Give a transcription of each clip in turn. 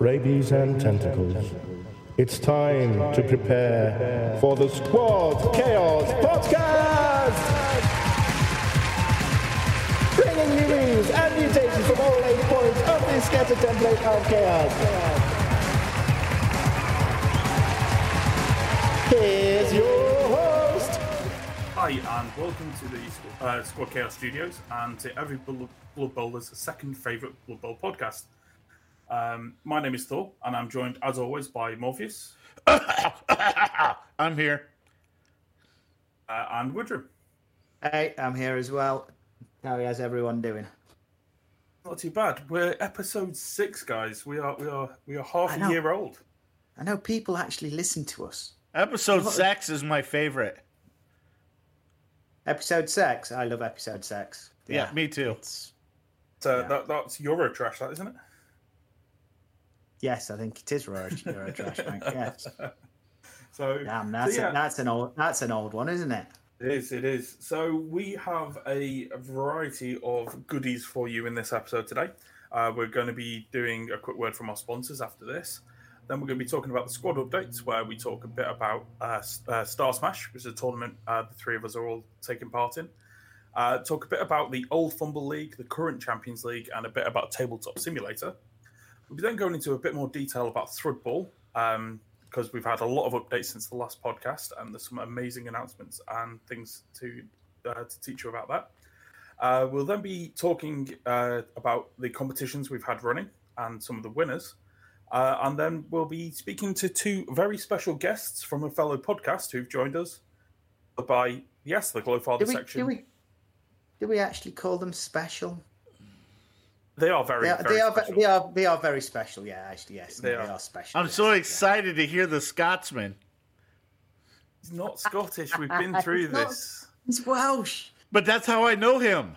rabies and tentacles. It's time to prepare for the Squad Chaos Podcast! Bringing you news and mutations from all eight points of this scatter template of chaos. Here's your host. Hi, and welcome to the uh, Squad Chaos Studios and to every Blood Bowler's second favourite Blood Bowl podcast. Um, my name is Thor, and I'm joined, as always, by Morpheus I'm here. uh, and Widram. Hey, I'm here as well. How is everyone doing? Not too bad. We're episode six, guys. We are we are we are half a year old. I know people actually listen to us. Episode six is my favorite. Episode six. I love episode six. Yeah, me too. It's, So Yeah. that, that's Eurotrash, that isn't it? Yes, I think it is Euro, Euro Trash Bank. Yes. So Damn, that's so, yeah. a, that's an old that's an old one, isn't it? It is, it is. So we have a variety of goodies for you in this episode today. Uh, we're going to be doing a quick word from our sponsors after this. Then we're going to be talking about the squad updates, where we talk a bit about uh, uh, Star Smash, which is a tournament uh, the three of us are all taking part in. Uh, talk a bit about the Old Fumble League, the current Champions League, and a bit about Tabletop Simulator. We'll be then going into a bit more detail about Thrudball, um, because we've had a lot of updates since the last podcast, and there's some amazing announcements and things to uh, to teach you about that. Uh, we'll then be talking uh, about the competitions we've had running and some of the winners, uh, and then we'll be speaking to two very special guests from a fellow podcast who've joined us by yes, the Glowfather Do we, section. do we do we actually call them special? They are very, They are, very they are special. they are they are very special. Yeah, actually, yes, They they, are. are. special. I'm yes, so yeah. excited to hear the Scotsman. He's not Scottish. We've been through He's not. this. He's Welsh. But that's how I know him.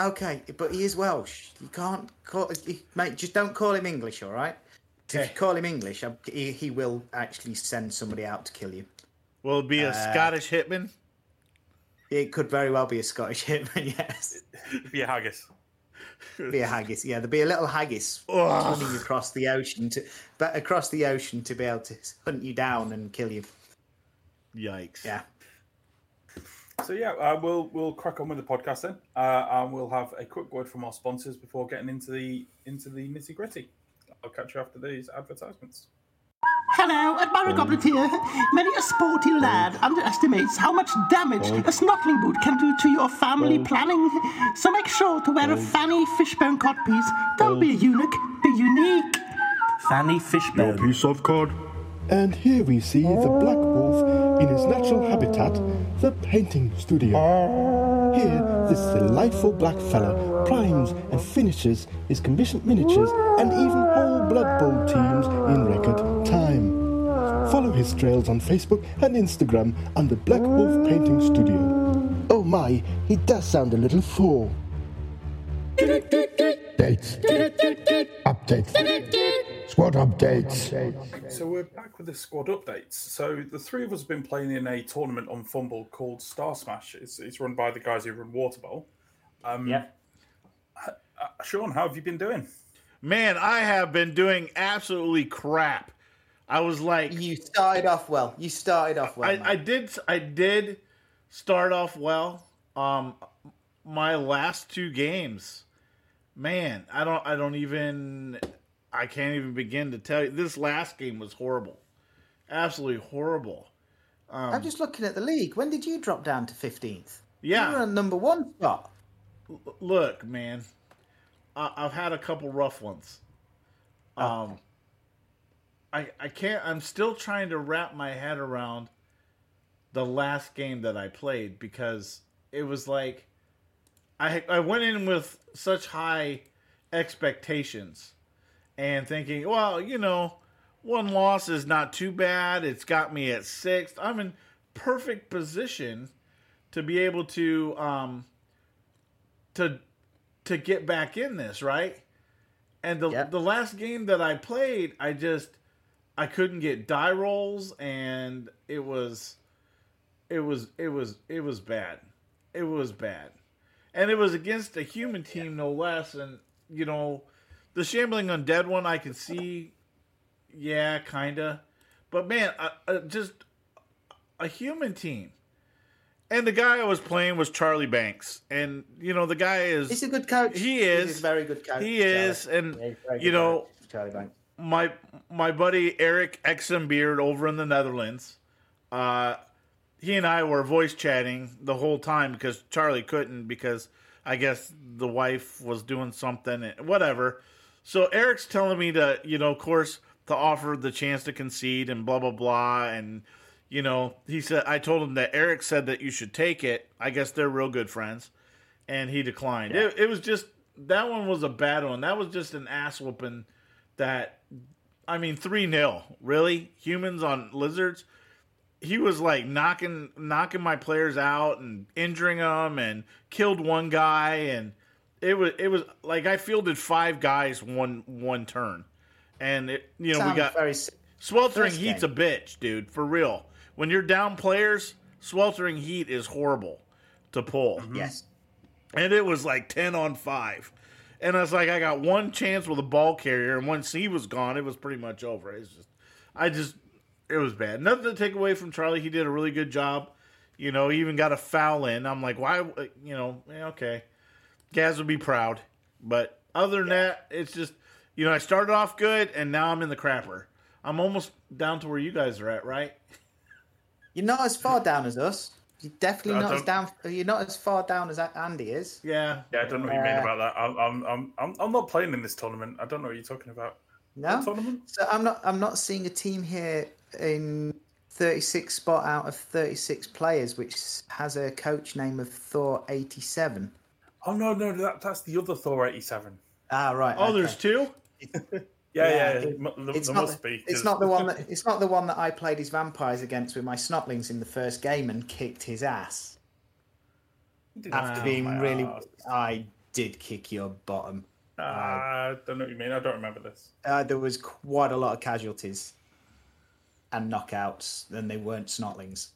Okay, but he is Welsh. You can't call he- mate. Just don't call him English, all right? If you call him English, he, he will actually send somebody out to kill you. Will it be a Uh, Scottish hitman? It could very well be a Scottish hitman, yes. Be a haggis. Be a haggis, yeah. There'd be a little haggis Ugh. swimming across the ocean to, but across the ocean to be able to hunt you down and kill you. Yikes. Yeah. So yeah, uh, we'll we'll crack on with the podcast then, uh, and we'll have a quick word from our sponsors before getting into the into the nitty gritty. I'll catch you after these advertisements. Hello, Admiral Goblet here. Many a sporty um, lad underestimates how much damage um, a snorkeling boot can do to your family um, planning. So make sure to wear a fanny fishbone codpiece. Don't be a eunuch, be unique. Fanny Fishbone. piece of cod. And here we see the black wolf in his natural habitat, the painting studio. Here, this delightful black fella primes and finishes his commissioned miniatures and even whole Blood Bowl teams in record time. Follow his trails on Facebook and Instagram under Black Wolf Painting Studio. Oh my, he does sound a little full. Updates. Updates. Squad updates. So we're back with the squad updates. So the three of us have been playing in a tournament on Fumble called Star Smash. It's, it's run by the guys who run Water Bowl. Um, Yeah. uh, Sean, how have you been doing? Man, I have been doing absolutely crap. I was like, You started off well. You started off well. I. I did I did start off well. Um my last two games. Man, I don't I don't even I can't even begin to tell you. This last game was horrible. Absolutely horrible. I'm just looking at the league. When did you drop down to 15th? Yeah. You were on number one spot. Look, man. I, I've had a couple rough ones. Um I I can't I'm still trying to wrap my head around the last game that I played because it was like I I went in with such high expectations and thinking, well, you know, one loss is not too bad. It's got me at sixth. I'm in perfect position to be able to um to to get back in this, right? And the Yep. the last game that I played, I just I couldn't get die rolls and it was it was it was it was bad. It was bad. And it was against a human team no less and you know the shambling undead one I can see, yeah, kinda, but man, I, I just a human team. And the guy I was playing was Charlie Banks, and you know the guy is He's a good coach. He He's is. a very good coach. he is, Charlie. and Yeah, he's a very you know coach, Charlie Banks. my my buddy Eric Exenbeard over in the Netherlands. Uh, he and I were voice chatting the whole time because Charlie couldn't because I guess the wife was doing something, and whatever. So Eric's telling me to, you know, of course, to offer the chance to concede and blah blah blah, and you know, he said I told him that Eric said that you should take it. I guess they're real good friends, and he declined. It, it was just that one was a bad one. That was just an ass whooping. That I mean, three 0 really humans on lizards. He was like knocking knocking my players out and injuring them, and killed one guy, and it was it was like I fielded five guys one one turn, and it you know we got very. sweltering heat's a bitch, dude, for real. When you're down players, sweltering heat is horrible to pull. Yes. and it was like 10 on 5 and i was like i got one chance with a ball carrier and once he was gone it was pretty much over. It's just i just it was bad. Nothing to take away from charlie. He did a really good job. You know he even got a foul in. I'm like why you know eh, okay. Gaz would be proud. But other than that it's just you know i started off good and now i'm in the crapper. I'm almost down to where you guys are at right You're not as far down as us. You're definitely I not as down. You're not as far down as Andy is. yeah Yeah, I don't know what you mean Uh, about that. I'm, I'm, I'm, I'm, I'm not playing in this tournament. I don't know what you're talking about. No. Tournament? So I'm not. I'm not seeing a team here in 36 spot out of 36 players, which has a coach name of Thor 87. Oh no, no, that, that's the other Thor 87. Ah, right. oh okay. there's two Yeah, Yeah, yeah, it- it, It's not. must the, be. It's not the one that. It's not the one that I played his vampires against with my snotlings in the first game and kicked his ass. After being really, arse. I did kick your bottom. Ah, I don't know what you mean. I don't remember this. Uh, there was quite a lot of casualties and knockouts, and they weren't snotlings.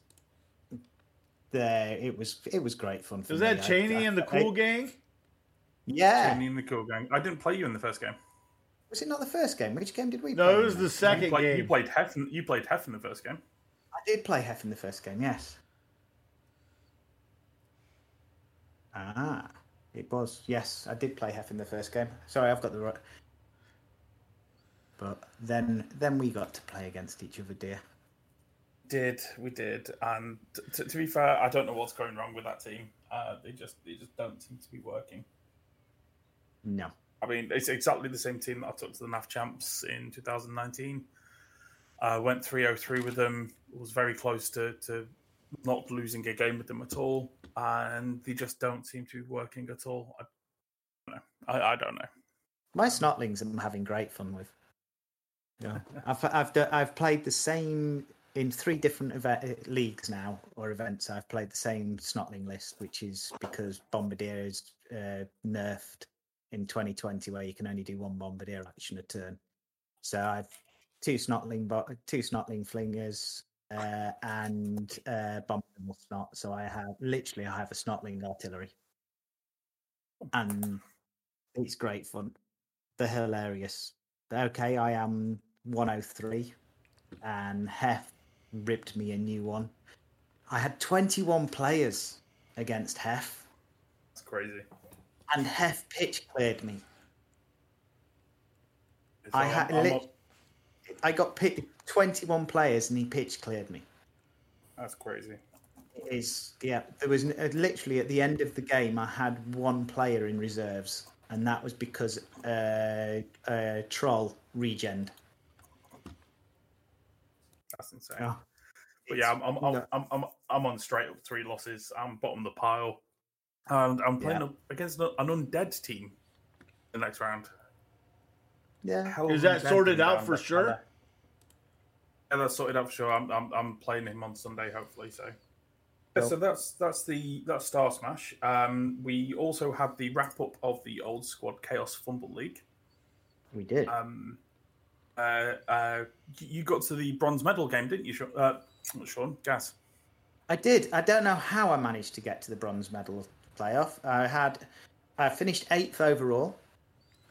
There, it was. It was great fun. Is me. that cheney I- and the I- cool gang Yeah. Cheney and the Cool Gang. I didn't play you in the first game. Was it not the first game? Which game did we play? no it was the second you played, game You played Hef. In, you played Hef in the first game. I did play Hef in the first game. Yes. Ah, it was. Yes, I did play Hef in the first game. Sorry, I've got the right. But then, then we got to play against each other, dear. Did we did? And t- t- to be fair, I don't know what's going wrong with that team. Uh, they just they just don't seem to be working. No. I mean, it's exactly the same team that I took to the NAF champs in 2019. I went 3-0-3 with them. Was very close to, to not losing a game with them at all, and they just don't seem to be working at all. I don't know. I, I don't know. My snotlings I'm having great fun with. Yeah, I've I've I've played the same in three different eve- leagues now or events. I've played the same snotling list, which is because bombardier is uh, nerfed in 2020, where you can only do one bombardier action a turn. So I've two snotling bo- two snotling flingers uh, and uh, bombardier snot. So I have literally I have a snotling artillery, and it's great fun. They're hilarious. Okay, I am 103, and Hef ripped me a new one. I had 21 players against Hef, That's crazy. And Hef pitch cleared me. I had I'm lit- I got picked 21 players, and he pitch cleared me. That's crazy. It is yeah. There was uh, literally at the end of the game, I had one player in reserves, and that was because uh, uh, troll regened. That's insane. Oh, But yeah, I'm I'm, I'm, no. I'm, I'm, I'm on straight up three losses. I'm bottom of the pile. And I'm playing Yeah. against an an undead team the next round. yeah. Hell Is that sorted out down for there. sure? Yeah, that's sorted out for sure. I'm, I'm, I'm playing him on Sunday, hopefully. So, yeah, so that's that's the that's Star Smash. Um, we also had the wrap up of the old squad Chaos Fumble League. We did. Um, uh, uh, you got to the bronze medal game, didn't you, Sean? Uh, Sean, Gaz. I did. I don't know how I managed to get to the bronze medal playoff. I had I finished eighth overall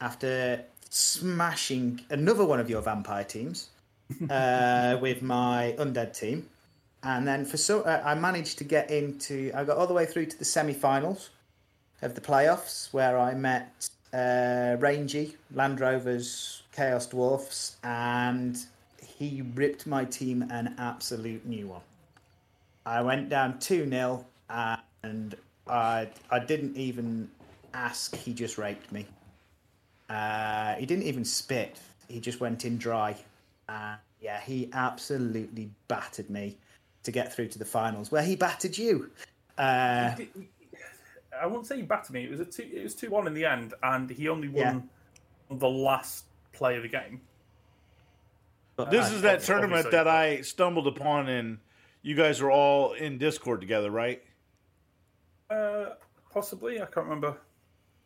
after smashing another one of your vampire teams uh, with my undead team, and then for so uh, I managed to get into. I got all the way through to the semi-finals of the playoffs, where I met uh, Rangy, Land Rovers, Chaos Dwarfs, and he ripped my team an absolute new one. I went down 2 0, and I, I didn't even ask, he just raped me. Uh, he didn't even spit, he just went in dry. Uh, yeah, he absolutely battered me to get through to the finals, where he battered you. Uh, I won't say he battered me. It was a two. It was two one in the end, and he only won Yeah. the last play of the game. but This I- is that tournament that I stumbled upon, and you guys were all in Discord together, right? Uh, possibly, I can't remember. A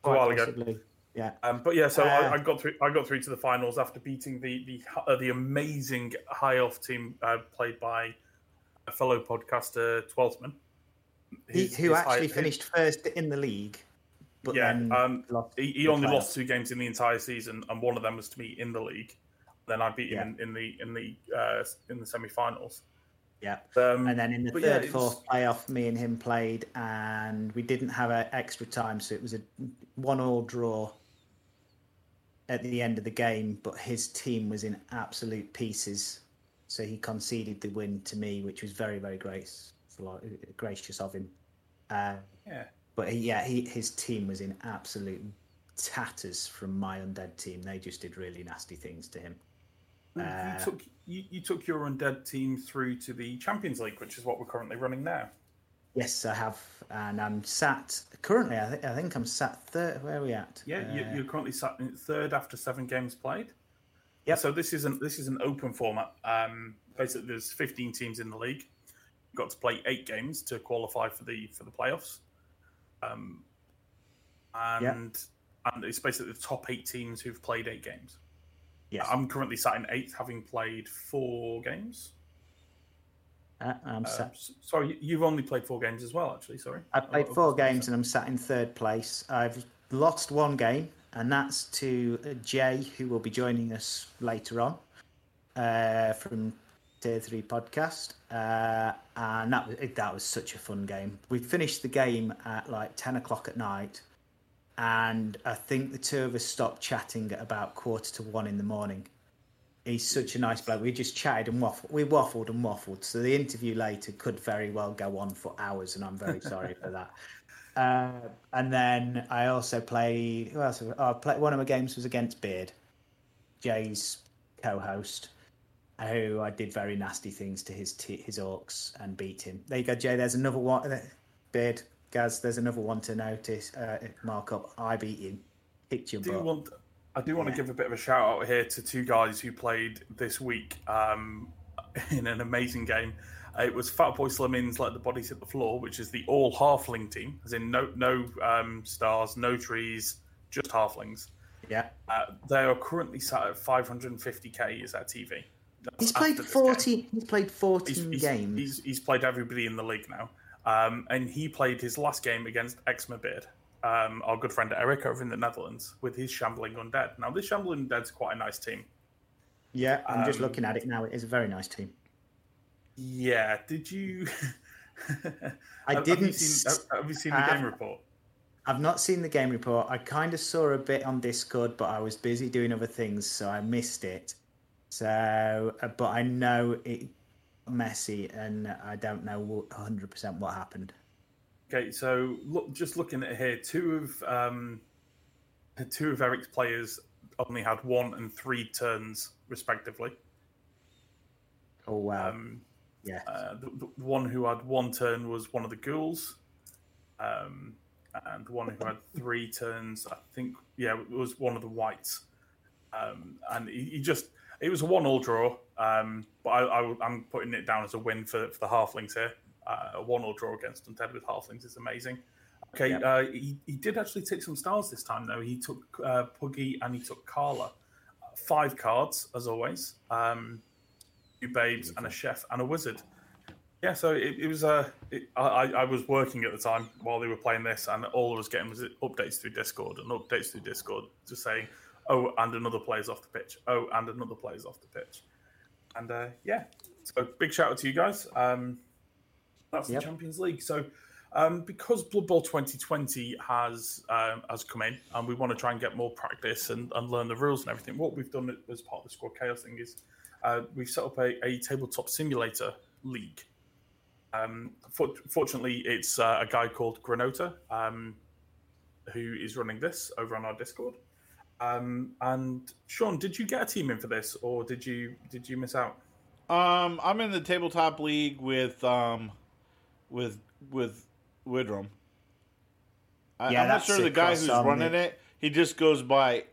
quite while ago. Yeah. Um, but yeah, so Uh, I, I got through. I got through to the finals after beating the the uh, the amazing High Elf team uh, played by a fellow podcaster His- who his actually high- his- finished first in the league, but Yeah, um, He, he only lost two games in the entire season, and one of them was to me in the league. Then I beat him Yeah. in, in the in the uh, in the semi-finals. Yeah. Um, And then in the third, yeah, fourth playoff, me and him played, and we didn't have a extra time, so it was a one-all draw at the end of the game. But his team was in absolute pieces, so he conceded the win to me, which was very, very grace, gracious of him. Uh, yeah. but he, yeah, he, his team was in absolute tatters from my undead team. They just did really nasty things to him. You Uh, took you, you took your undead team through to the Champions League, which is what we're currently running now. Yes, I have, and I'm sat currently. I, th- I think I'm sat third. Where are we at? Yeah, you, Uh, you're currently sat in third after seven games played. Yep. So this isn't this is an open format. Um, basically, there's 15 teams in the league. You've got to play eight games to qualify for the for the playoffs. Um, and and it's basically the top eight teams who've played eight games. Yes, I'm currently sat in eighth, having played four games. uh, I'm Uh, sat. sorry, you- you've only played four games as well. Actually, sorry. I Oh, played four games and I'm sat in third place. I've lost one game, and that's to uh, Jay, who will be joining us later on uh, from Tier Three Podcast. Uh, and that was that was such a fun game. We finished the game at like ten o'clock at night, and I think the two of us stopped chatting at about quarter to one in the morning. He's such a nice bloke. We just chatted and waffled. We waffled and waffled. So the interview later could very well go on for hours, and I'm very sorry for that. Uh, and then I also play. Who else? Oh, I play, one of my games was against Beard, Jay's co-host, who I did very nasty things to his t- his orcs and beat him. There you go, Jay. There's another one. uh, Beard, Gaz. There's another one to notice. Uh, mark up. I beat you. Kicked your do butt. want I do want Yeah. to give a bit of a shout out here to two guys who played this week um, in an amazing game. Uh, It was Fatboy Slimmins let the bodies hit the floor, which is the all halfling team, as in no no um, stars, no trees, just halflings. Yeah. Uh, they are currently sat at 550k is their TV. That's He's played after this game. forty. He's played fourteen He's, he's, games. he's, he's played everybody in the league now. Um, and he played his last game against Exma Beard, um, our good friend Eric over in the Netherlands, with his Shambling Undead. Now, this Shambling Undead's quite a nice team. Yeah, I'm just Um, looking at it now. It is a very nice team. Yeah, did you. I Have- Have you didn't seen, have you seen the game report? I've not seen the game report. I kind of saw a bit on Discord, but I was busy doing other things, so I missed it. So, uh, but I know it messy, and I don't know 100 percent what happened. Okay, so look, just looking at here, two of um, two of Eric's players only had one and three turns respectively. Oh wow! Um, yeah, Uh, the, the one who had one turn was one of the ghouls, um, and the one who had three turns, I think, yeah, it was one of the wights. Um, and he, he just, it was a one-all draw, um, but I, I, am putting it down as a win for, for the halflings here. Uh, a one-all draw against Undead with halflings is amazing. Okay, Yeah. uh, he, he did actually take some stars this time, though. He took uh, Puggy and he took Carla. Five cards, as always. Um, two babes and a chef and a wizard. Yeah, so it, it was uh, it, I, I I was working at the time while they were playing this, and all I was getting was updates through Discord and updates through Discord, just saying, Oh, and another player's off the pitch. Oh, and another player's off the pitch. And uh, yeah, so big shout out to you guys. Um, that's Yep. the Champions League. So um, because Blood Bowl 2020 has um, has come in, and we want to try and get more practice and, and learn the rules and everything, what we've done as part of the Squad Chaos thing is uh, we've set up a, a tabletop simulator league. Um, for, fortunately, it's uh, a guy called Granota um, who is running this over on our Discord. Um, and Sean, did you get a team in for this, or did you did you miss out? Um, I'm in the tabletop league with um, with with Widram. I, Yeah, I'm not sure the guy who's on running the- it. He just goes by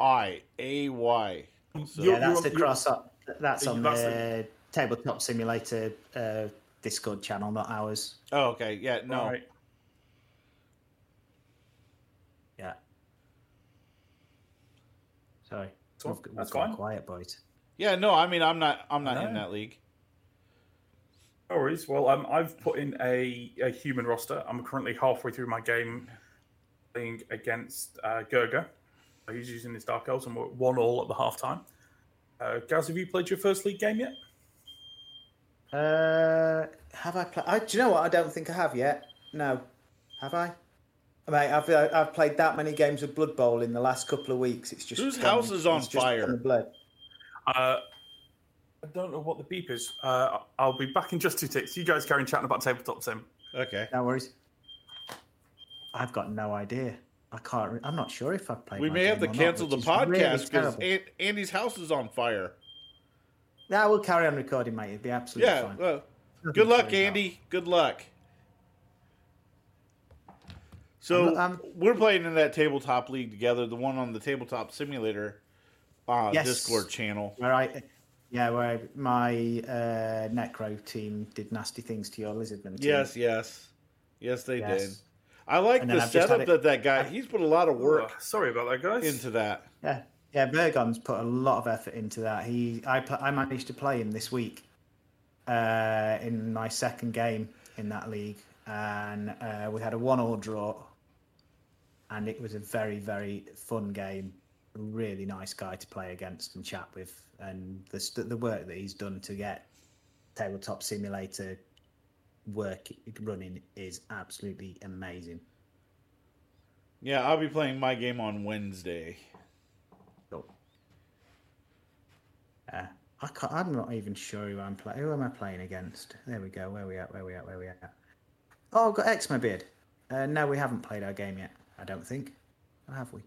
I A Y. So- yeah, that's you're- the you're- cross up. That's on That's the tabletop simulator uh, Discord channel, not ours. Oh, okay. Yeah. No. Right. Yeah. Sorry, So, we've, we've fine. quiet, boys. Yeah. No. I mean, I'm not. I'm not in that league. No worries. Well, um, I've put in a, a human roster. I'm currently halfway through my game playing against uh, Gerga. He's using his Dark Elves, and we're one all at the half time. Uh, Gaz, have you played your first league game yet? Uh, have I played? Do you know what? I don't think I have yet. No, have I? Mate, I've uh, I've played that many games of Blood Bowl in the last couple of weeks. It's just Whose gone- house is on it's just fire? Blood. Uh, I don't know what the beep is. Uh, I'll be back in just two ticks. You guys carry on chatting about tabletop sim. Okay. No worries. I've got no idea. I can't. Re- I'm not sure if I've played. We may have to game or not, cancel the which is really podcast because terrible. Andy's house is on fire. Yeah, we'll carry on recording, mate. It'll be absolutely Yeah. fine. Well, good luck, worry about. Andy. Good luck. So I'm- I'm- we're playing in that tabletop league together, the one on the tabletop simulator uh, Yes. Discord channel. Where I, yeah, where my uh, Necro team did nasty things to your Lizardman team. Yes, yes, yes, they Yes. did. I like the I've setup that that guy. He's put a lot of work Oh, sorry about that, guys. into that. Yeah, yeah. Bergon's put a lot of effort into that. He, I, I managed to play him this week uh, in my second game in that league, and uh, we had a one-all draw, and it was a very, very fun game. Really nice guy to play against and chat with, and the the work that he's done to get tabletop simulator work running is absolutely amazing. Yeah, I'll be playing my game on Wednesday. Cool. Uh, I can't, I'm not even sure who I'm playing. Who am I playing against? There we go. Where we at? Where we at? Where we at? Oh, I've got X my beard. Uh, no, we haven't played our game yet. I don't think. Or have we?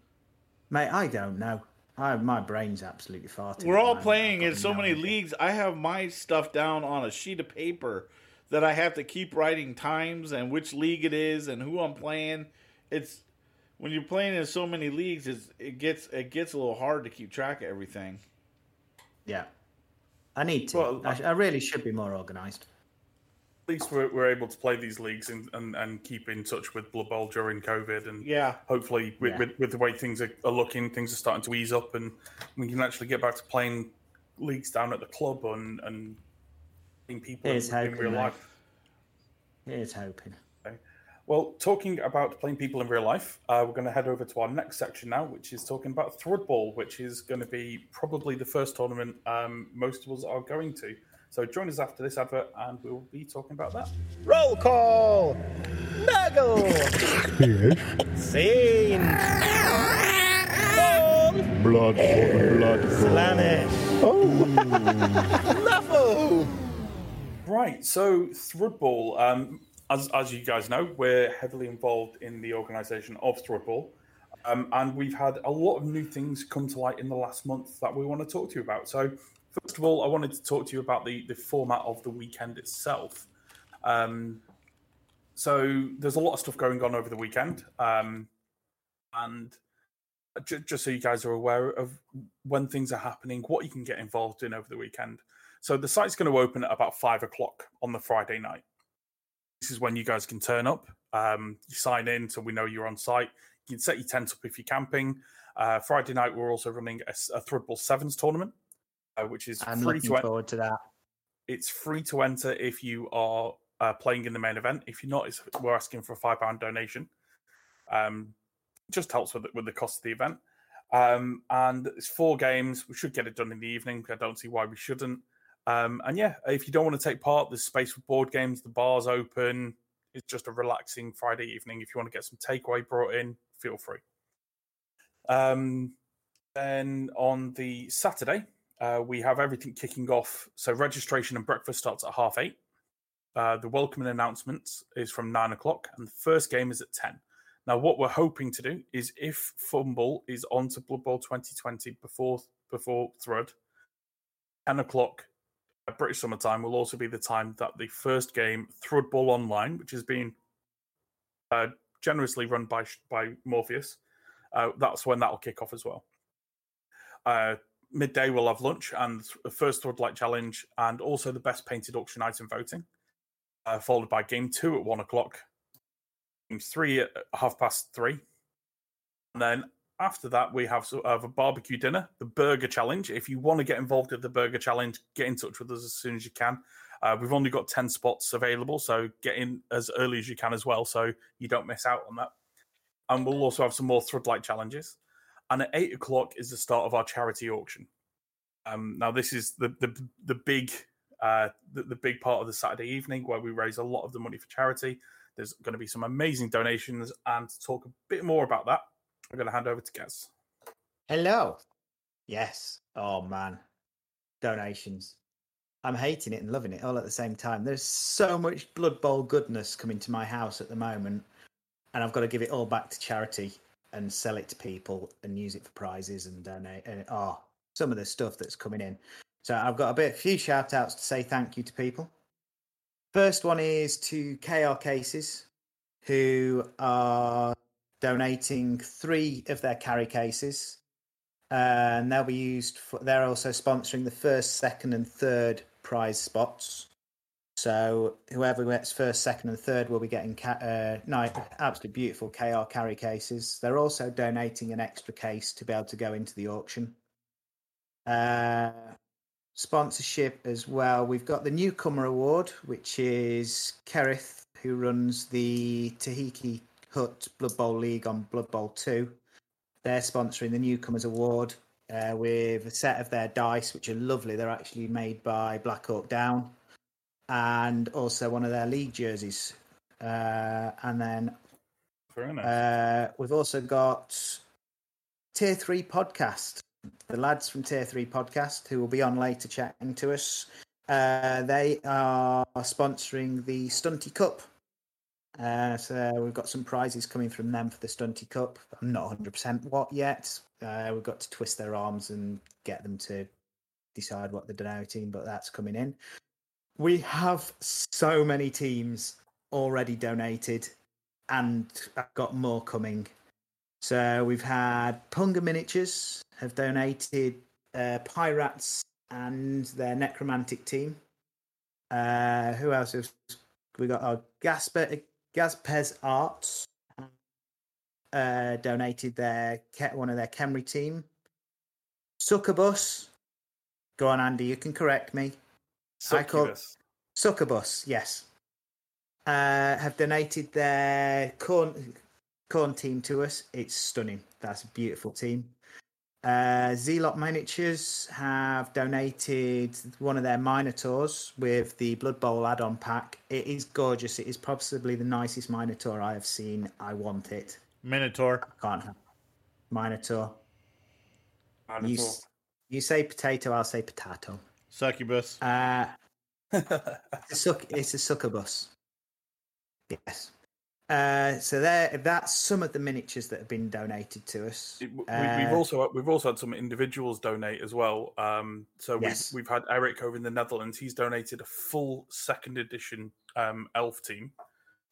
Mate, I don't know. I, my brain's absolutely farting. We're all playing in so many leagues. I have my stuff down on a sheet of paper that I have to keep writing times and which league it is and who I'm playing. It's when you're playing in so many leagues, it's, it gets it gets a little hard to keep track of everything. Yeah. I need to. Well, I, I really should be more organised. At least we're, we're able to play these leagues and, and, and keep in touch with Blood Bowl during COVID. And Yeah, hopefully, with, Yeah. with, with the way things are, are looking, things are starting to ease up, and we can actually get back to playing leagues down at the club and and seeing people in, Here's in real mate. life. Here's hoping. Well, talking about playing people in real life, uh, we're going to head over to our next section now, which is talking about Thrudball, which is going to be probably the first tournament um, most of us are going to. So join us after this advert, and we'll be talking about that. Roll call. Nuggle. Yes. Scene. Ball. Blood for the blood. Nuffle. Right, so Thrudball, um, as, as you guys know, we're heavily involved in the organisation of Thrudball, um, and we've had a lot of new things come to light in the last month that we want to talk to you about. So, first of all, I wanted to talk to you about the, the format of the weekend itself. Um, so, there's a lot of stuff going on over the weekend, um, and ju- just so you guys are aware of when things are happening, what you can get involved in over the weekend. So the site's going to open at about five o'clock on the Friday night. This is when you guys can turn up. Um, you sign in so we know you're on site. You can set your tent up if you're camping. Uh, Friday night, we're also running a Thrudball Sevens tournament, which is I'm free looking to en- forward to that. it's free to enter if you are uh, playing in the main event. If you're not, it's, we're asking for a five pound donation. Um, just helps with the, with the cost of the event. Um, and it's four games. We should get it done in the evening. I don't see why we shouldn't. Um, and yeah, if you don't want to take part, there's space for board games. The bar's open. It's just a relaxing Friday evening. If you want to get some takeaway brought in, feel free. Um, then on the Saturday, uh, we have everything kicking off. So registration and breakfast starts at half eight. Uh, the welcoming announcements is from nine o'clock, and the first game is at ten. Now, what we're hoping to do is if Fumble is on to Blood Bowl 2020 before before Thrud, ten o'clock British summertime will also be the time that the first game, Thrud Ball Online, which has been uh, generously run by by Morpheus, uh, that's when that will kick off as well. Uh, midday we'll have lunch and the first Thrud Light Challenge, and also the best painted auction item voting, uh, followed by game two at one o'clock, game three at half past three, and then after that, we have sort of a barbecue dinner, the burger challenge. If you want to get involved with the burger challenge, get in touch with us as soon as you can. Uh, we've only got 10 spots available, so get in as early as you can as well, so you don't miss out on that. And we'll also have some more Thrudlight challenges. And at eight o'clock is the start of our charity auction. Um, now, this is the the, the big uh, the, the big part of the Saturday evening where we raise a lot of the money for charity. There's going to be some amazing donations, and to talk a bit more about that, I'm going to hand over to Gaz. Hello. Yes. Oh man. Donations. I'm hating it and loving it all at the same time. There's so much Blood Bowl goodness coming to my house at the moment, and I've got to give it all back to charity and sell it to people and use it for prizes and donate. And oh, some of the stuff that's coming in. So I've got a bit, a few shout outs to say thank you to people. First one is to KR Cases, who are donating three of their carry cases. And they'll be used for, they're also sponsoring the first, second, and third prize spots. So whoever gets first, second, and third will be getting ca- uh, no, absolutely beautiful KR carry cases. They're also donating an extra case to be able to go into the auction. Uh, sponsorship as well. We've got the Newcomer Award, which is Kerith, who runs the Tahiki Hut Blood Bowl League on Blood Bowl 2. They're sponsoring the Newcomers Award uh, with a set of their dice, which are lovely. They're actually made by Black Hawk Down, and also one of their league jerseys. Uh, and then uh, we've also got Tier 3 Podcast, the lads from Tier 3 Podcast, who will be on later chatting to us. Uh, they are sponsoring the Stunty Cup. Uh, so we've got some prizes coming from them for the Stunty Cup. I'm not 100% what yet. Uh, we've got to twist their arms and get them to decide what they're team, but that's coming in. We have so many teams already donated, and I've got more coming. So we've had Punga Miniatures have donated uh, Pirates and their Necromantic team. Uh, who else? Has, we got our Gasper, Gaspez Arts uh, donated their one of their Khemri team. Succubus. Go on, Andy. You can correct me. I call- Succubus. Succubus, yes. Uh, have donated their corn corn team to us. It's stunning. That's a beautiful team. Uh, Zealot Miniatures have donated one of their Minotaurs with the Blood Bowl add-on pack. It is gorgeous. It is possibly the nicest Minotaur I have seen. I want it. Minotaur. I Can't have Minotaur. And You, you say potato, I'll say potato. Succubus. Uh, It's a, suck, it's a succubus. Yes. Uh, so there, that's some of the miniatures that have been donated to us. It- we, Uh, we've also we've also had some individuals donate as well. Um, so Yes. we've we've had Eric over in the Netherlands. He's donated a full second edition um, elf team,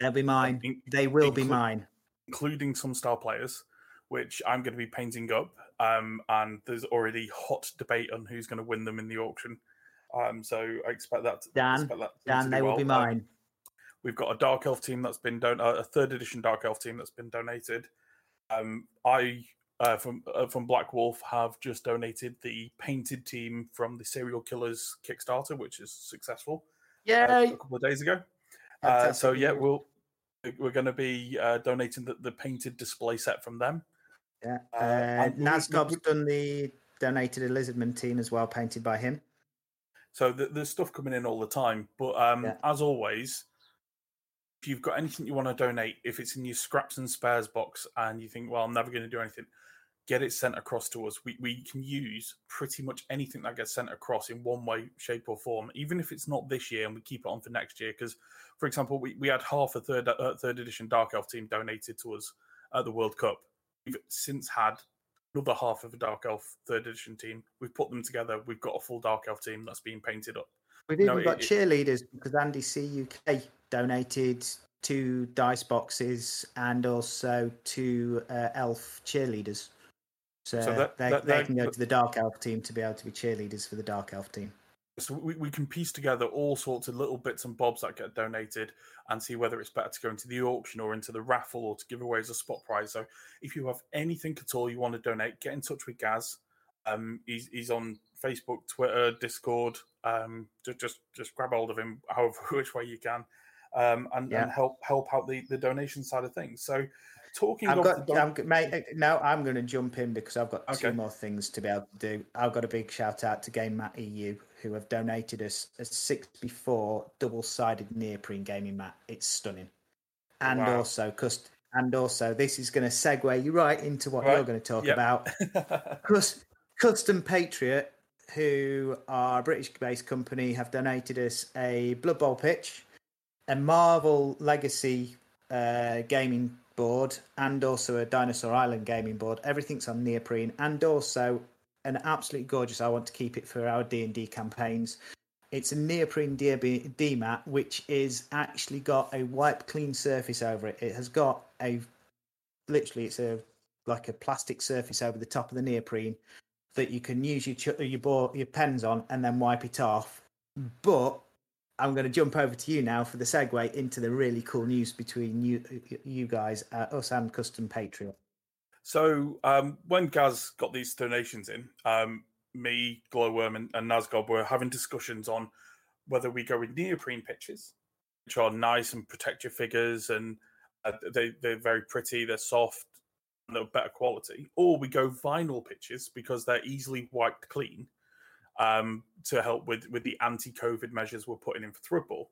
They'll be mine. in- They will be mine. including some star players, which I'm going to be painting up. Um, and there's already hot debate on who's going to win them in the auction. Um, so I expect that. Dan, expect that to Dan, do they will be well. Um, mine. We've got a Dark Elf team that's been don- uh, a third edition Dark Elf team that's been donated. Um, I uh, from uh, from Black Wolf have just donated the painted team from the Serial Killers Kickstarter, which is successful uh, Yay! a couple of days ago. Uh, so yeah, we'll we're going to be uh, donating the, the painted display set from them. Yeah. Uh, Uh, Nazgob's done the donated a lizardman team as well, painted by him. So th- there's stuff coming in all the time. But um, Yeah. as always, if you've got anything you want to donate, if it's in your scraps and spares box and you think, well, I'm never going to do anything, get it sent across to us. We, we can use pretty much anything that gets sent across in one way, shape, or form, even if it's not this year and we keep it on for next year. Because, for example, we, we had half a third, uh, third edition Dark Elf team donated to us at the World Cup. We've since had another half of a Dark Elf third edition team. We've put them together. We've got a full Dark Elf team that's being painted up. We've No, even got it- cheerleaders because Andy C UK donated two dice boxes and also two uh, elf cheerleaders. So, So that- they, that- they can go to the dark elf team to be able to be cheerleaders for the dark elf team. So we, we can piece together all sorts of little bits and bobs that get donated and see whether it's better to go into the auction or into the raffle or to give away as a spot prize. So if you have anything at all you want to donate, get in touch with Gaz. Um, he's, he's on Facebook, Twitter, Discord. Um, just just just grab hold of him, however which way you can, um, and, Yeah. and help help out the, the donation side of things. So talking I've got, don- I'm, g- mate, uh, no, I'm going to jump in because I've got Okay. two more things to be able to do. I've got a big shout out to Game Mat EU who have donated us a six before double sided neoprene gaming mat. It's stunning, and Wow. also cust- and also this is going to segue you right into what Right. you're going to talk Yep. about. Cus- Custom Patriot, who are a British based company, have donated us a Blood Bowl pitch, a Marvel Legacy uh, gaming board, and also a Dinosaur Island gaming board. Everything's on neoprene, and also an absolutely gorgeous. I want to keep it for our D and D campaigns. It's a neoprene DB D mat, which is actually got a wipe clean surface over it. It has got a literally it's a like a plastic surface over the top of the neoprene that you can use your ch- your board, your pens on and then wipe it off. But I'm going to jump over to you now for the segue into the really cool news between you you guys, uh, us and Custom Patriot. So um, when Gaz got these donations in, um, me, Glowworm, and, and Nazgob were having discussions on whether we go with neoprene pitches, which are nice and protect your figures, and uh, they they're very pretty, they're soft, and they're better quality, or we go vinyl pitches because they're easily wiped clean um, to help with with the anti-COVID measures we're putting in for Thrudball.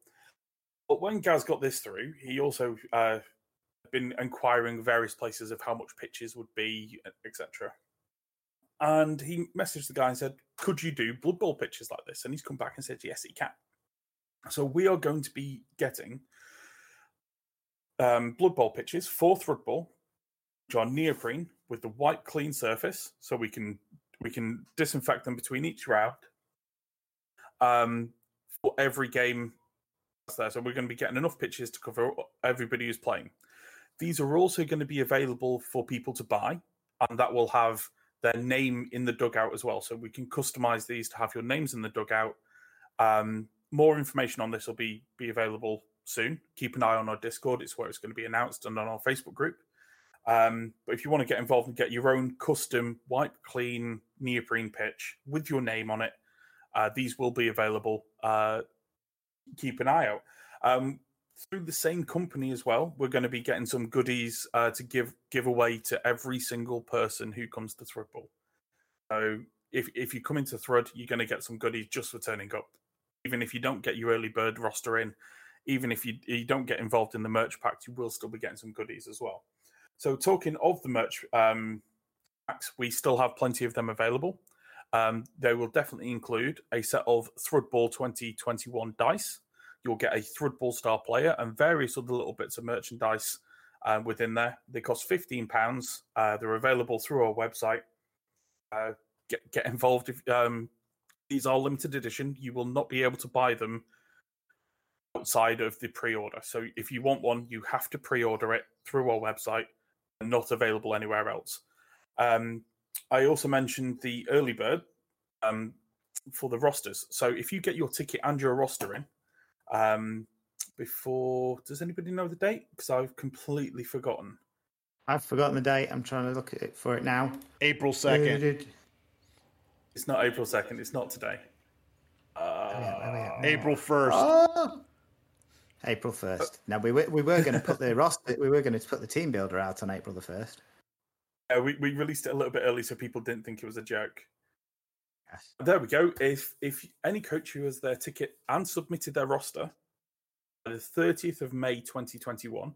But when Gaz got this through, he also uh, been inquiring various places of how much pitches would be, etc. And he messaged the guy and said, "Could you do Blood Bowl pitches like this?" And he's come back and said, "Yes, he can." So we are going to be getting um, Blood Bowl pitches for Thrudball, which are neoprene with the white clean surface, so we can we can disinfect them between each round. Um, for every game there, so we're going to be getting enough pitches to cover everybody who's playing. These are also going to be available for people to buy, and that will have their name in the dugout as well. So we can customize these to have your names in the dugout. Um, more information on this will be be available soon. Keep an eye on our Discord; it's where it's going to be announced, and on our Facebook group. Um, but if you want to get involved and get your own custom wipe clean neoprene pitch with your name on it, uh, these will be available. Uh, keep an eye out. Um, through the same company as well, we're going to be getting some goodies uh, to give give away to every single person who comes to Thrudball. So if if you come into Thrud, you're going to get some goodies just for turning up. Even if you don't get your early bird roster in, even if you you don't get involved in the merch pack, you will still be getting some goodies as well. So talking of the merch um, packs, we still have plenty of them available. Um, they will definitely include a set of Thrudball 2021 dice. You'll get a Thrudball star player and various other little bits of merchandise uh, within there. They cost fifteen pounds. Uh, they're available through our website. Uh, get get involved. If um, these are limited edition, you will not be able to buy them outside of the pre-order. So if you want one, you have to pre-order it through our website and not available anywhere else. Um, I also mentioned the early bird um, for the rosters. So if you get your ticket and your roster in um, before, does anybody know the date? Because I've completely forgotten. I've forgotten the date. I'm trying to look at it for it now. April 2nd. It's not April second. It's not today. April 1st. Oh, April first. Now we were we were going to put the roster. We were going to put the team builder out on April the first. Uh, we, we released it a little bit early so people didn't think it was a joke. There we go. If if any coach who has their ticket and submitted their roster by the 30th of May 2021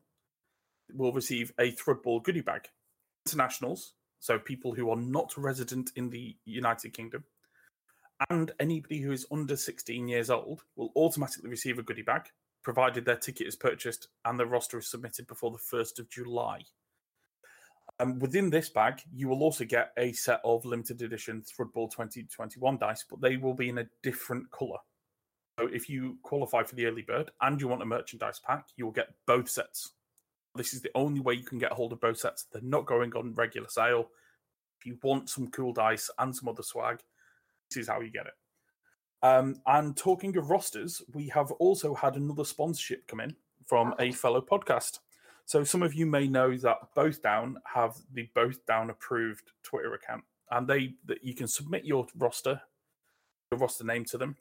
will receive a Thrudball goodie bag. Internationals, so people who are not resident in the United Kingdom, and anybody who is under 16 years old will automatically receive a goodie bag, provided their ticket is purchased and the roster is submitted before the 1st of July. Um, within this bag, you will also get a set of limited edition Thrudball 2021 dice, but they will be in a different colour. So if you qualify for the early bird and you want a merchandise pack, you will get both sets. This is the only way you can get a hold of both sets. They're not going on regular sale. If you want some cool dice and some other swag, this is how you get it. Um, and talking of rosters, we have also had another sponsorship come in from a fellow podcast. So some of you may know that Both Down have the Both Down approved Twitter account, and they that you can submit your roster, your roster name to them,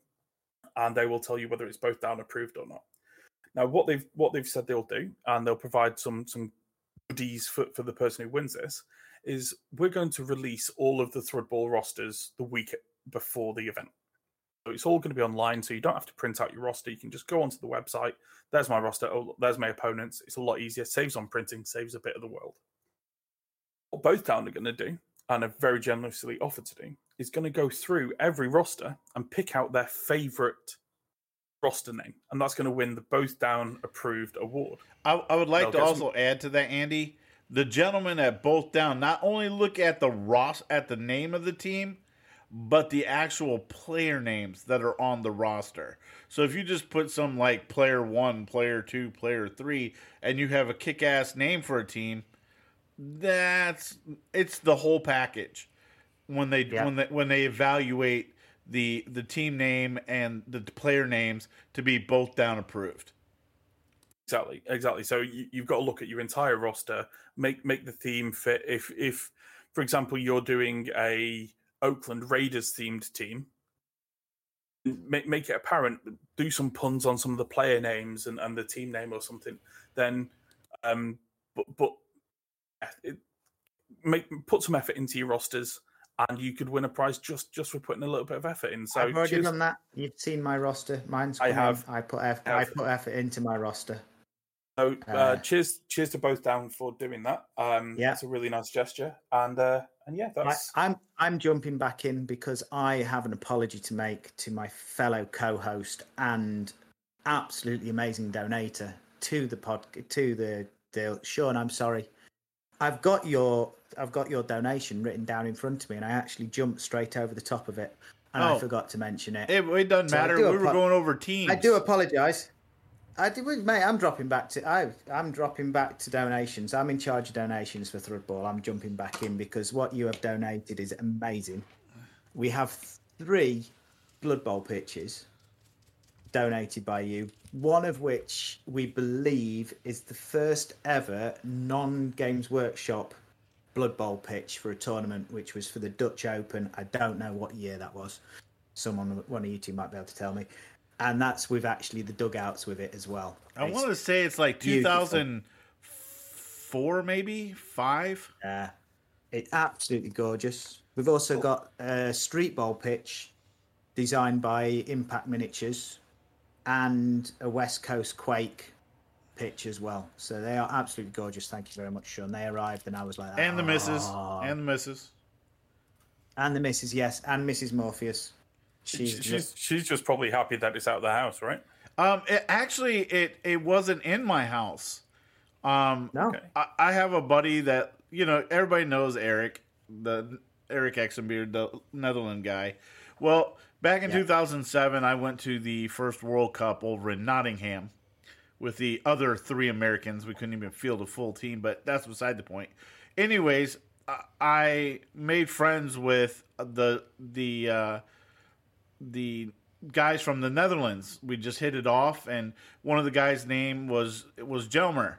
and they will tell you whether it's Both Down approved or not. Now, what they've what they've said they'll do, and they'll provide some some goodies for, for the person who wins this, is we're going to release all of the Thrudball rosters the week before the event. So it's all going to be online, so you don't have to print out your roster. You can just go onto the website. There's my roster. Oh, there's my opponents. It's a lot easier. Saves on printing. Saves a bit of the world. What both down are going to do, and have very generously offered to do, is going to go through every roster and pick out their favorite roster name, and that's going to win the both down approved award. I, I would like They'll to also add to that, Andy. The gentlemen at both down not only look at the Ross at the name of the team, but the actual player names that are on the roster. So if you just put some like player one, player two, player three, and you have a kick ass name for a team, that's it's the whole package. When they Yeah. when they when they evaluate the the team name and the player names to be both down approved. Exactly, exactly. So you, you've got to look at your entire roster, make make the theme fit. If if, for example, you're doing a Oakland Raiders themed team, make make it apparent. Do some puns on some of the player names and, and the team name or something. Then, um, but but it, make put some effort into your rosters, and you could win a prize just just for putting a little bit of effort in. So I've already cheers. done that. You've seen my roster. Mine's. I in. have. I put effort. Have. I put effort into my roster. So uh, Uh, cheers, cheers to both down for doing that. Um, Yeah. it's a really nice gesture, and uh, and yeah, I, that's I'm I'm jumping back in because I have an apology to make to my fellow co-host and absolutely amazing donator to the pod to the deal. Sean, I'm sorry. I've got your I've got your donation written down in front of me, and I actually jumped straight over the top of it, and Oh. I forgot to mention it. It, it doesn't So matter. do We were going over teams. I do apologise. I do, mate. I'm dropping back to I. I'm dropping back to donations. I'm in charge of donations for Thrudball. I'm jumping back in because what you have donated is amazing. We have three Blood Bowl pitches donated by you. One of which we believe is the first ever non-Games Workshop Blood Bowl pitch for a tournament, which was for the Dutch Open. I don't know what year that was. Someone, one of you two, might be able to tell me. And that's with actually the dugouts with it as well. I want to say it's like beautiful. 2004, maybe five. Yeah, it's absolutely gorgeous. We've also got a street ball pitch designed by Impact Miniatures and a West Coast Quake pitch as well. So they are absolutely gorgeous. Thank you very much, Sean. They arrived and I was like, And the missus. "Oh." And the missus. and the Mrs. Yes, and Mrs. Morpheus. She's, she's she's, she's just probably happy that it's out of the house, right? Um, it, actually, it it wasn't in my house. Um, no. Okay. I, I have a buddy that you know everybody knows Eric, the Eric Exenbeard, the Netherlands guy. Well, back in Yeah. 2007, I went to the first World Cup over in Nottingham with the other three Americans. We couldn't even field a full team, but that's beside the point. Anyways, I- I made friends with the the uh, the guys from the Netherlands. We just hit it off, and one of the guys' name was was Jelmer,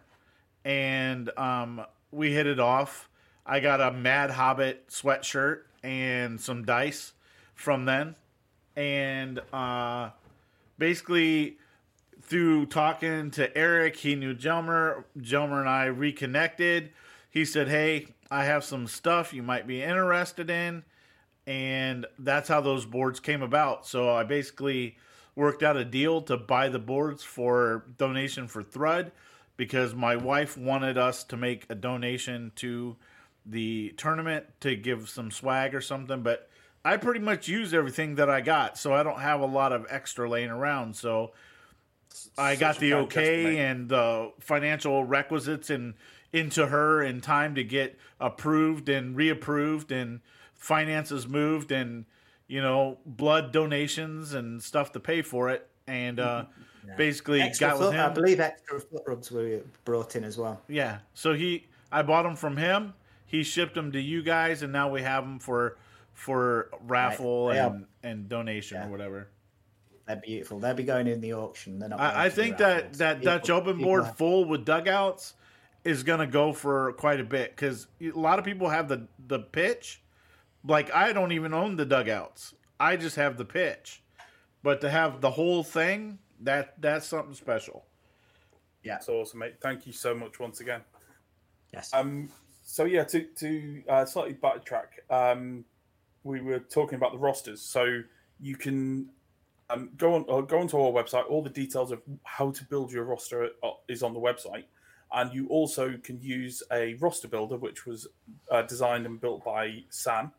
and um, we hit it off. I got a Mad Hobbit sweatshirt and some dice from then, and uh, basically through talking to Eric, he knew Jelmer. Jelmer and I reconnected. He said, "Hey, I have some stuff you might be interested in. And that's how those boards came about. So I basically worked out a deal to buy the boards for donation for Thrud because my wife wanted us to make a donation to the tournament to give some swag or something. But I pretty much used everything that I got, so I don't have a lot of extra laying around. So I got the okay and the financial requisites and into her in time to get approved and reapproved and finances moved and you know blood donations and stuff to pay for it and uh basically Extra got with foot, I him believe extra foot rubs were brought in as well. yeah so he i bought them from him he shipped them to you guys and now we have them for for raffle They are- and and donation Yeah. or whatever They're beautiful. They'll be going in the auction. They're not. I, I think that raffles. that People- Dutch open board have- full with dugouts is going to go for quite a bit because a lot of people have the the pitch. Like I don't even own the dugouts. I just have the pitch, but to have the whole thing that that's something special. Yeah. That's awesome, mate. Thank you so much once again. Yes. Um, so yeah, to to uh, slightly backtrack, um, we were talking about the rosters. So you can um, go on uh, go onto our website. All the details of how to build your roster uh, is on the website, and you also can use a roster builder, which was uh, designed and built by San,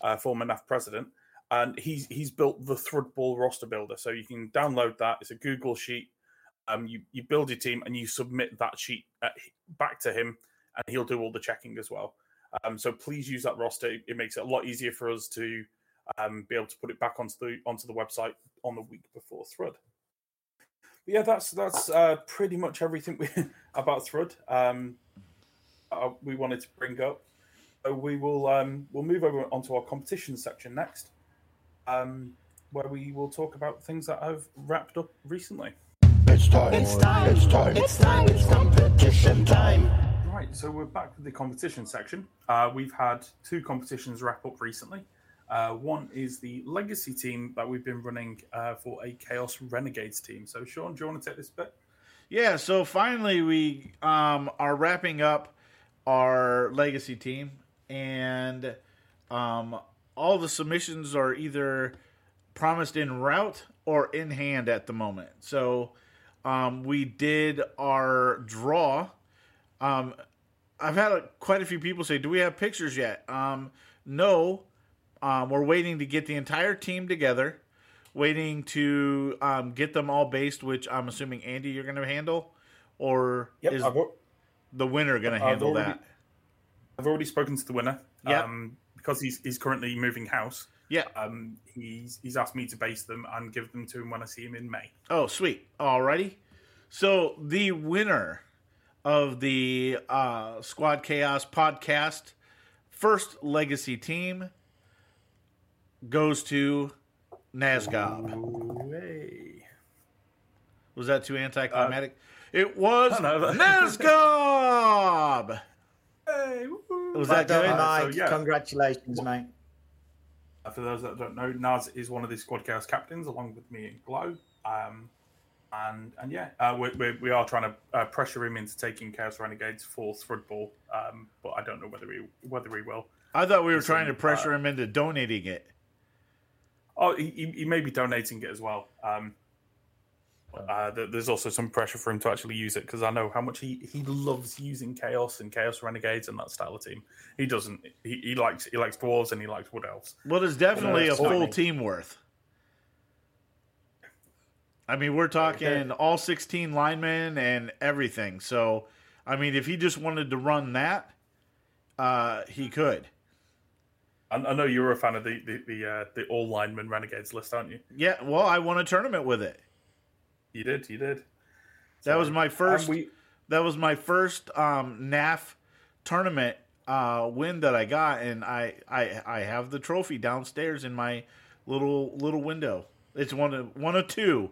uh, former NAF president, and he's he's built the Thrudball roster builder. So you can download that. It's a Google sheet. Um, you you build your team and you submit that sheet uh, back to him, and he'll do all the checking as well. Um, so please use that roster. It makes it a lot easier for us to um, be able to put it back onto the onto the website on the week before Thrud. But yeah, that's that's uh, pretty much everything we, about Thrud. Um, uh, we wanted to bring up. So we will um, we'll move over onto our competition section next, um, where we will talk about things that have wrapped up recently. It's time. It's time. It's time. It's time. It's competition time. Right, so we're back with the competition section. Uh, we've had two competitions wrap up recently. Uh, one is the legacy team that we've been running uh, for a Chaos Renegades team. So, Sean, do you want to take this bit? Yeah, so finally we um, are wrapping up our legacy team, and um, all the submissions are either promised in route or in hand at the moment. So um, we did our draw. Um, I've had a, quite a few people say, "Do we have pictures yet?" Um, no, um, we're waiting to get the entire team together waiting to um, get them all based, which I'm assuming Andy you're going to handle, or is I've, the winner going to I've handle already- that? I've already spoken to the winner. Yeah. Um, because he's, he's currently moving house. Yeah. Um, he's he's asked me to base them and give them to him when I see him in May. Oh, sweet. Alrighty. So the winner of the uh, Squad Chaos podcast first legacy team goes to Nazgob. Hey. Was that too anticlimactic? it was no, no. Nazgob. Hey, woo-hoo. Was Well that done, good? Uh, so, yeah. Congratulations, mate. Uh, for those that don't know, Naz is one of the squad chaos captains, along with me and Glow. Um, and and yeah, uh, we, we, we are trying to uh, pressure him into taking Chaos Renegades for Thrudball, um, but I don't know whether he whether he will. I thought we were trying to pressure uh, him into donating it. Oh, he, he- he may be donating it as well. Um, uh, there's also some pressure for him to actually use it because I know how much he, he loves using Chaos and Chaos Renegades and that style of team. He doesn't. He, he likes he likes dwarves and he likes wood elves. Well, it's definitely a full team worth. I mean, we're talking all 16 linemen and everything. So, I mean, if he just wanted to run that, uh, he could. I, I know you're a fan of the the the, uh, the all lineman Renegades list, aren't you? Yeah, well, I won a tournament with it. You did. You did. That was my first. And we, that was my first um, NAF tournament uh, win that I got, and I, I I have the trophy downstairs in my little little window. It's one of one of two.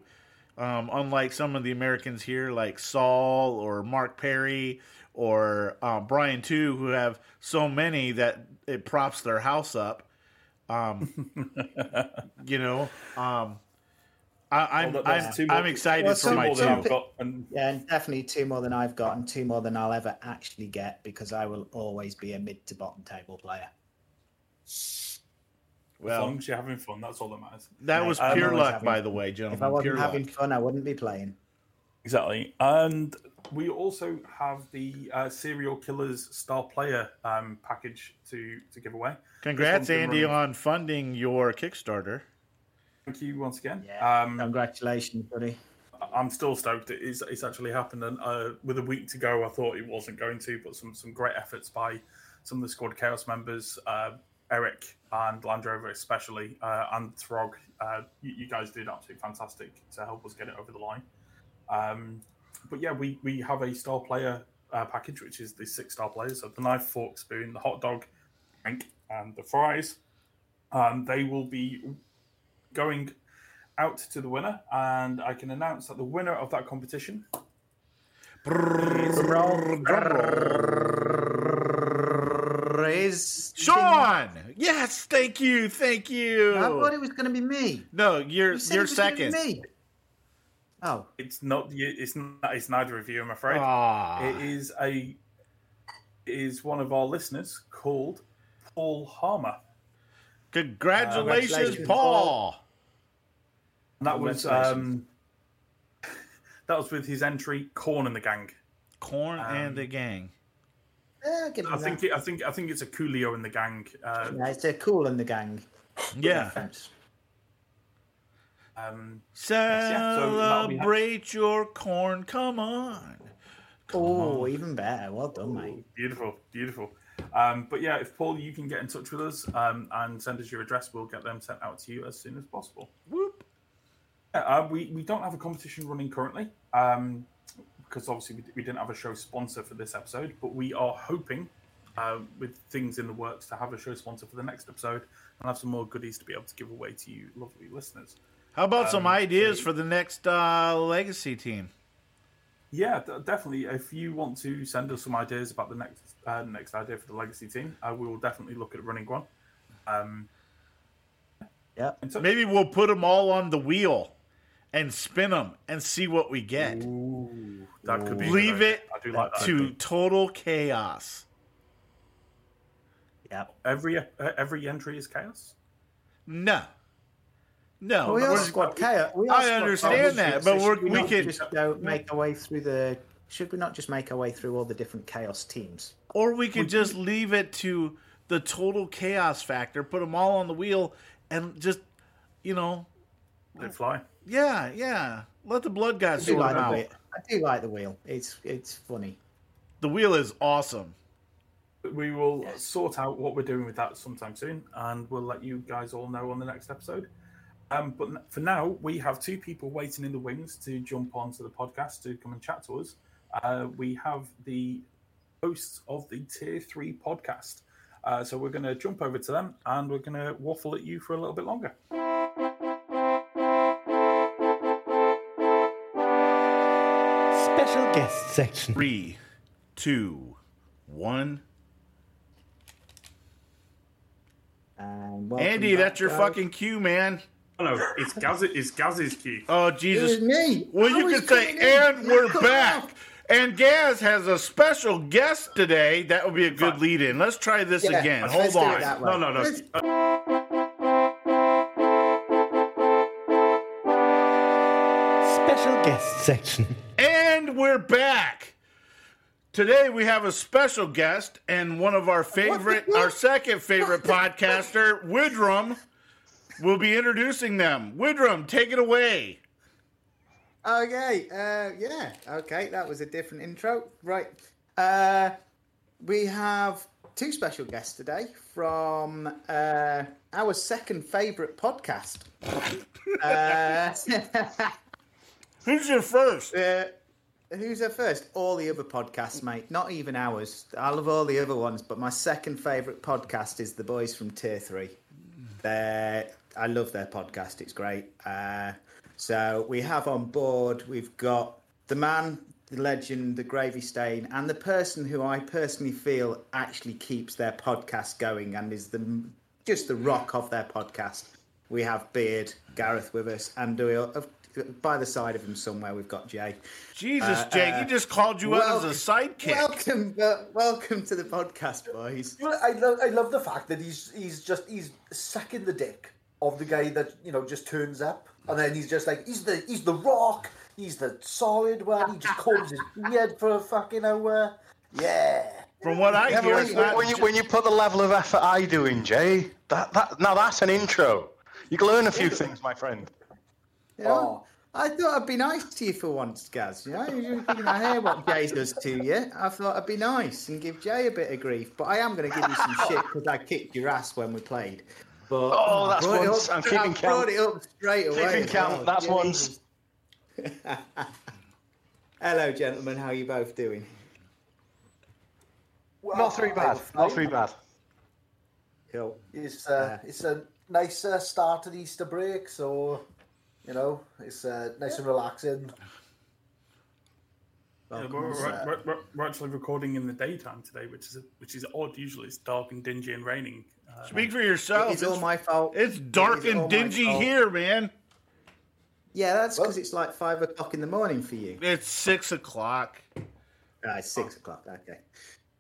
Um, unlike some of the Americans here, like Saul or Mark Perry or uh, Brian too, who have so many that it props their house up. Um, you know, um, I, I'm Well, I'm, two more- I'm excited Well, for some my more than two. Got, and Yeah, and definitely two more than I've got, and two more than I'll ever actually get because I will always be a mid to bottom table player. Well, as long as you're having fun, that's all that matters. that was I'm pure luck, having- by the way, If I wasn't Pure having luck. fun, I wouldn't be playing. Exactly. And we also have the uh, Serial Killers Star Player um, package to, to give away. Congrats, This one's been Andy, running- on funding your Kickstarter. Thank you once again. Yeah. Um, Congratulations, buddy. I'm still stoked. It's, it's actually happened. And uh, with a week to go, I thought it wasn't going to, but some, some great efforts by some of the Squad Chaos members, uh, Eric and Land Rover especially, uh, and Throg. Uh, you, you guys did absolutely fantastic to help us get it over the line. Um, but yeah, we, we have a star player uh, package, which is the six star players. So the knife, fork, spoon, the hot dog, drink, and the fries. Um, they will be going out to the winner, and I can announce that the winner of that competition Is Sean! Yes, thank you, thank you. I thought it was going to be me. No, you're You said you're it was gonna be second. Me. Oh, It's not. It's not. It's neither of you. I'm afraid. Ah. It is a. It is one of our listeners called Paul Harmer. Congratulations, Congratulations, Paul. And that was um. That was with his entry, Corn and the Gang. Corn and Um, the gang. yeah, give me I think. It, I think. I think it's a Coolio and the Gang. Uh, Yeah, it's a cool in the gang. Yeah. reference. um, so that'll be- Celebrate your corn. Come on. Oh, even better. Well done, mate. Beautiful, beautiful. Um, but yeah, if Paul, you can get in touch with us um, and send us your address, we'll get them sent out to you as soon as possible. Whoop. Yeah, uh, we, we don't have a competition running currently um, because obviously we, we didn't have a show sponsor for this episode, but we are hoping uh, with things in the works to have a show sponsor for the next episode and have some more goodies to be able to give away to you lovely listeners. How about some Um, ideas so- for the next uh, legacy team? Yeah, definitely. If you want to send us some ideas about the next uh, next idea for the legacy team, uh, we will definitely look at running one. Um, Yeah. and so- Maybe we'll put them all on the wheel and spin them and see what we get. Ooh, that could be. Leave it I do like that. to total chaos. Yeah. Every uh, every entry is chaos. No. No. we are we're- squad chaos. We are I squad understand chaos. that, but should we're- we not could- just go make our way through the. Should we not just make our way through all the different chaos teams? Or we could just leave it to the total chaos factor, put them all on the wheel, and just, you know, They fly. yeah, yeah. Let the blood I guys do sort like them the out. wheel. I do like the wheel. It's it's funny. The wheel is awesome. We will sort out what we're doing with that sometime soon, and we'll let you guys all know on the next episode. Um, but for now, we have two people waiting in the wings to jump onto the podcast to come and chat to us. Uh, we have the hosts of the Tier 3 podcast. Uh, so we're going to jump over to them and we're going to waffle at you for a little bit longer. Special guest section. Three, two, one. And welcome Andy, that's your guys. fucking cue, man. Oh, no, it's Gaz. It's Gaz's cue. Oh, It was Jesus. me. Well, I you was could say, coming in. and we're Cut back. off. And Gaz has a special guest today. That would be a good lead in. Let's try this Yeah, again. let's Hold do it on. that way. No, no, no. Let's- Uh, Special guest section. And we're back. Today we have a special guest and one of our favorite, our second favorite podcaster, Widram, will be introducing them. Widram, take it away. Okay, uh, yeah, okay, that was a different intro. Right. Uh, we have two special guests today from uh, our second favourite podcast. uh, Who's your first? uh, who's our first? All the other podcasts, mate. Not even ours. I love all the other ones, but my second favourite podcast is the boys from Tier 3. They're, I love their podcast. It's great. Uh, so we have on board, we've got the man, the legend, the gravy stain, and the person who I personally feel actually keeps their podcast going and is the just the rock of their podcast. we have Beard, Gareth with us, and we by the side of him somewhere we've got Jay. Jesus, Uh, Jake, uh, he just called you out as a sidekick. Welcome, uh, welcome to the podcast, boys. You know, I love, I love the fact that he's he's just he's sucking the dick of the guy that you know just turns up, and then he's just like he's the he's the rock, he's the solid one. He just combs his beard for a fucking hour. Yeah. From what I Yeah, but hear, when, when- when you when you put the level of effort I do in, Jay, that that now that's an intro. You can learn a few things, my friend. You oh, know, I thought I'd be nice to you for once, Gaz. You know, you're thinking I hear what Jay does to you. I thought I'd be nice and give Jay a bit of grief, but I am going to give you some shit because I kicked your ass when we played. But Oh, that's brought it once. up- I'm keeping I brought count. it up straight away. Keeping count, well. that's Yeah, once. Hello, gentlemen. How are you both doing? Not three bad. Not three bad. Cool. It's uh, it's a nice uh, start to the Easter break, so you know it's uh, nice and relaxing. Yeah, we're, we're, we're, we're- we're actually recording in the daytime today, which is which is odd. Usually it's dark and dingy and raining. Uh, Speak for yourself. It's all my fault. It's dark It is all and dingy here, man. Yeah, that's because it's like five o'clock in the morning for you. It's six o'clock. Ah, it's six o'clock. Okay.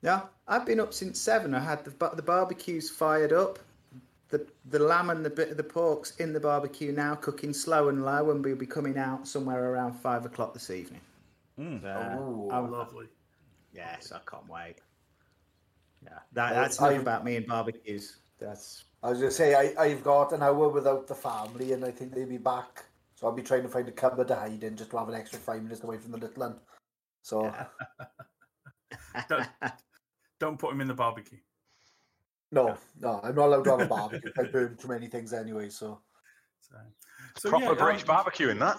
Yeah, I've been up since seven. I had the the barbecues fired up. The the lamb and the bit of the pork's in the barbecue now, cooking slow and low, and we'll be coming out somewhere around five o'clock this evening. Mm. Uh, Ooh, I'm- lovely. yes, I can't wait. Yeah, that, Well, that's enough I- about me and barbecues. That's I was gonna say I I've got an hour without the family, and I think they'll be back. So I'll be trying to find a cupboard to hide in just to have an extra five minutes away from the little one. So don't, don't put him in the barbecue. no, no, I'm not allowed to have a barbecue. I burn too many things anyway. So So, so Proper yeah, British um, barbecue in that.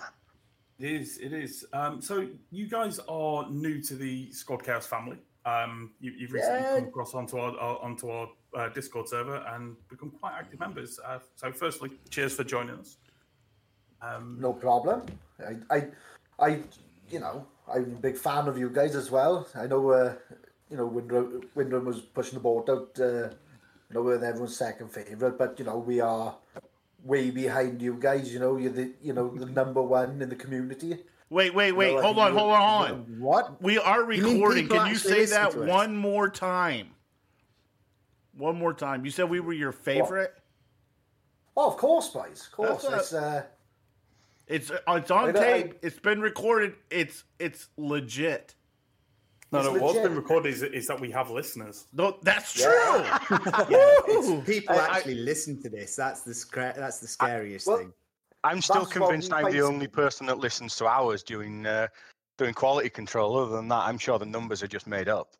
It is. It is. Um, so you guys are new to the Squad Chaos family. Um, you, you've recently Yeah. come across onto our, our onto our uh, Discord server and become quite active members. Uh, so, firstly, cheers for joining us. Um, no problem. I I, I you know I'm a big fan of you guys as well. I know uh, you know Widram, Widram was pushing the boat out. Uh, you know, everyone's second favorite, but you know we are way behind you guys. You know, you're the you know the number one in the community. Wait, wait, wait. No, I hold on, hold on, hold on. what We are recording. people Can you say that one more time? One more time. You said we were your favorite. Oh, of course, boys. Of course. That's what It's, uh, It's uh, it's on tape. I- It's been recorded. It's it's legit. No, It's no. What's legit. been recorded is, is that we have listeners. No, that's true. it's, people I- I- actually listen to this. That's the scra- that's the scariest well, thing. I'm still That's convinced I'm the only person that listens to ours doing uh, doing quality control. Other than that, I'm sure the numbers are just made up.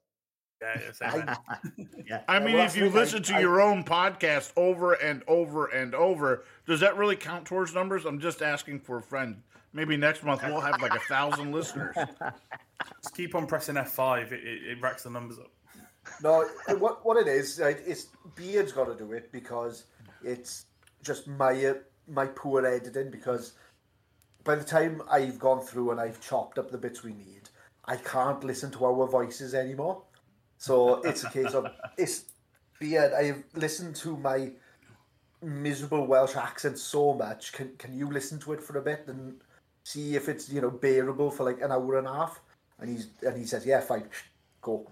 Yeah, yeah, yeah. I mean, well, if you that's what I- listen to I- your own podcast over and over and over, does that really count towards numbers? I'm just asking for a friend. Maybe next month we'll have like a thousand listeners. Just keep on pressing F5. It, it, it racks the numbers up. no, what what it is, it's Beard's got to do it because it's just my uh, my poor editing. Because by the time I've gone through and I've chopped up the bits we need, I can't listen to our voices anymore. So it's a case of it's Beard. I've listened to my miserable Welsh accent so much. Can can you listen to it for a bit and see if it's you know bearable for like an hour and a half? And he's and he says, yeah, fine, go.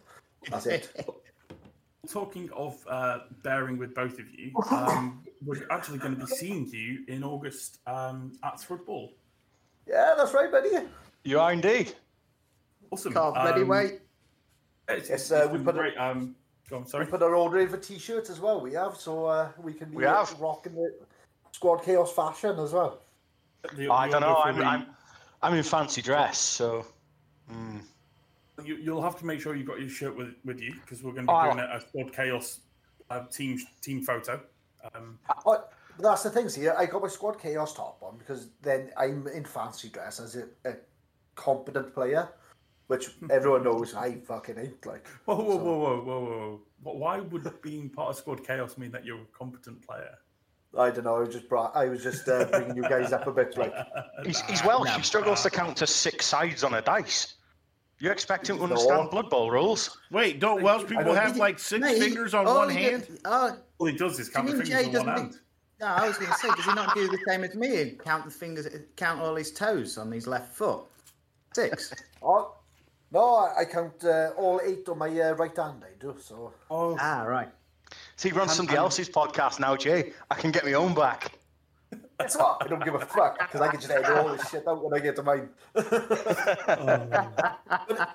That's it. Talking of uh, bearing with both of you, um, we're actually going to be seeing you in August um, at Thrud Ball. yeah, that's right, buddy. You are indeed. Awesome. Can't bloody Um, wait. It's, Yes, it's uh, we been put a- Um, go on, We put our order in for t-shirts as well. We have, so uh, we can be We have. rocking the squad chaos fashion as well. The- I the don't know. I'm, I'm I'm in fancy dress, so mm. You, you'll have to make sure you've got your shirt with, with you because we're going to be Oh, doing a, a squad chaos uh, team team photo. Um, Oh, that's the thing. See, I got my squad chaos top on because then I'm in fancy dress as a, a competent player, which everyone knows I fucking ain't. Like, whoa, whoa, So- whoa, whoa, whoa, whoa! Why would being part of squad chaos mean that you're a competent player? I don't know. I was just brought, I was just uh, bringing you guys up a bit. Like, he's, he's Welsh. He struggles to count to six sides on a dice. You expect him to No. understand Blood Bowl rules? Wait, don't Welsh people don't- have like six Mate, fingers on oh, one yeah, hand? Oh, All he does is count Do the mean fingers Jay on one doesn't hand. No, I was going to say, does he not do the same as me and count the fingers, count all his toes on his left foot? Six. Oh, no, I I count uh, all eight on my uh, right hand. I do so. Oh, Ah, right. See, run somebody else's podcast now, Jay. I can get my own back. It's what I don't give a fuck because I can just edit all this shit out when I get to mine.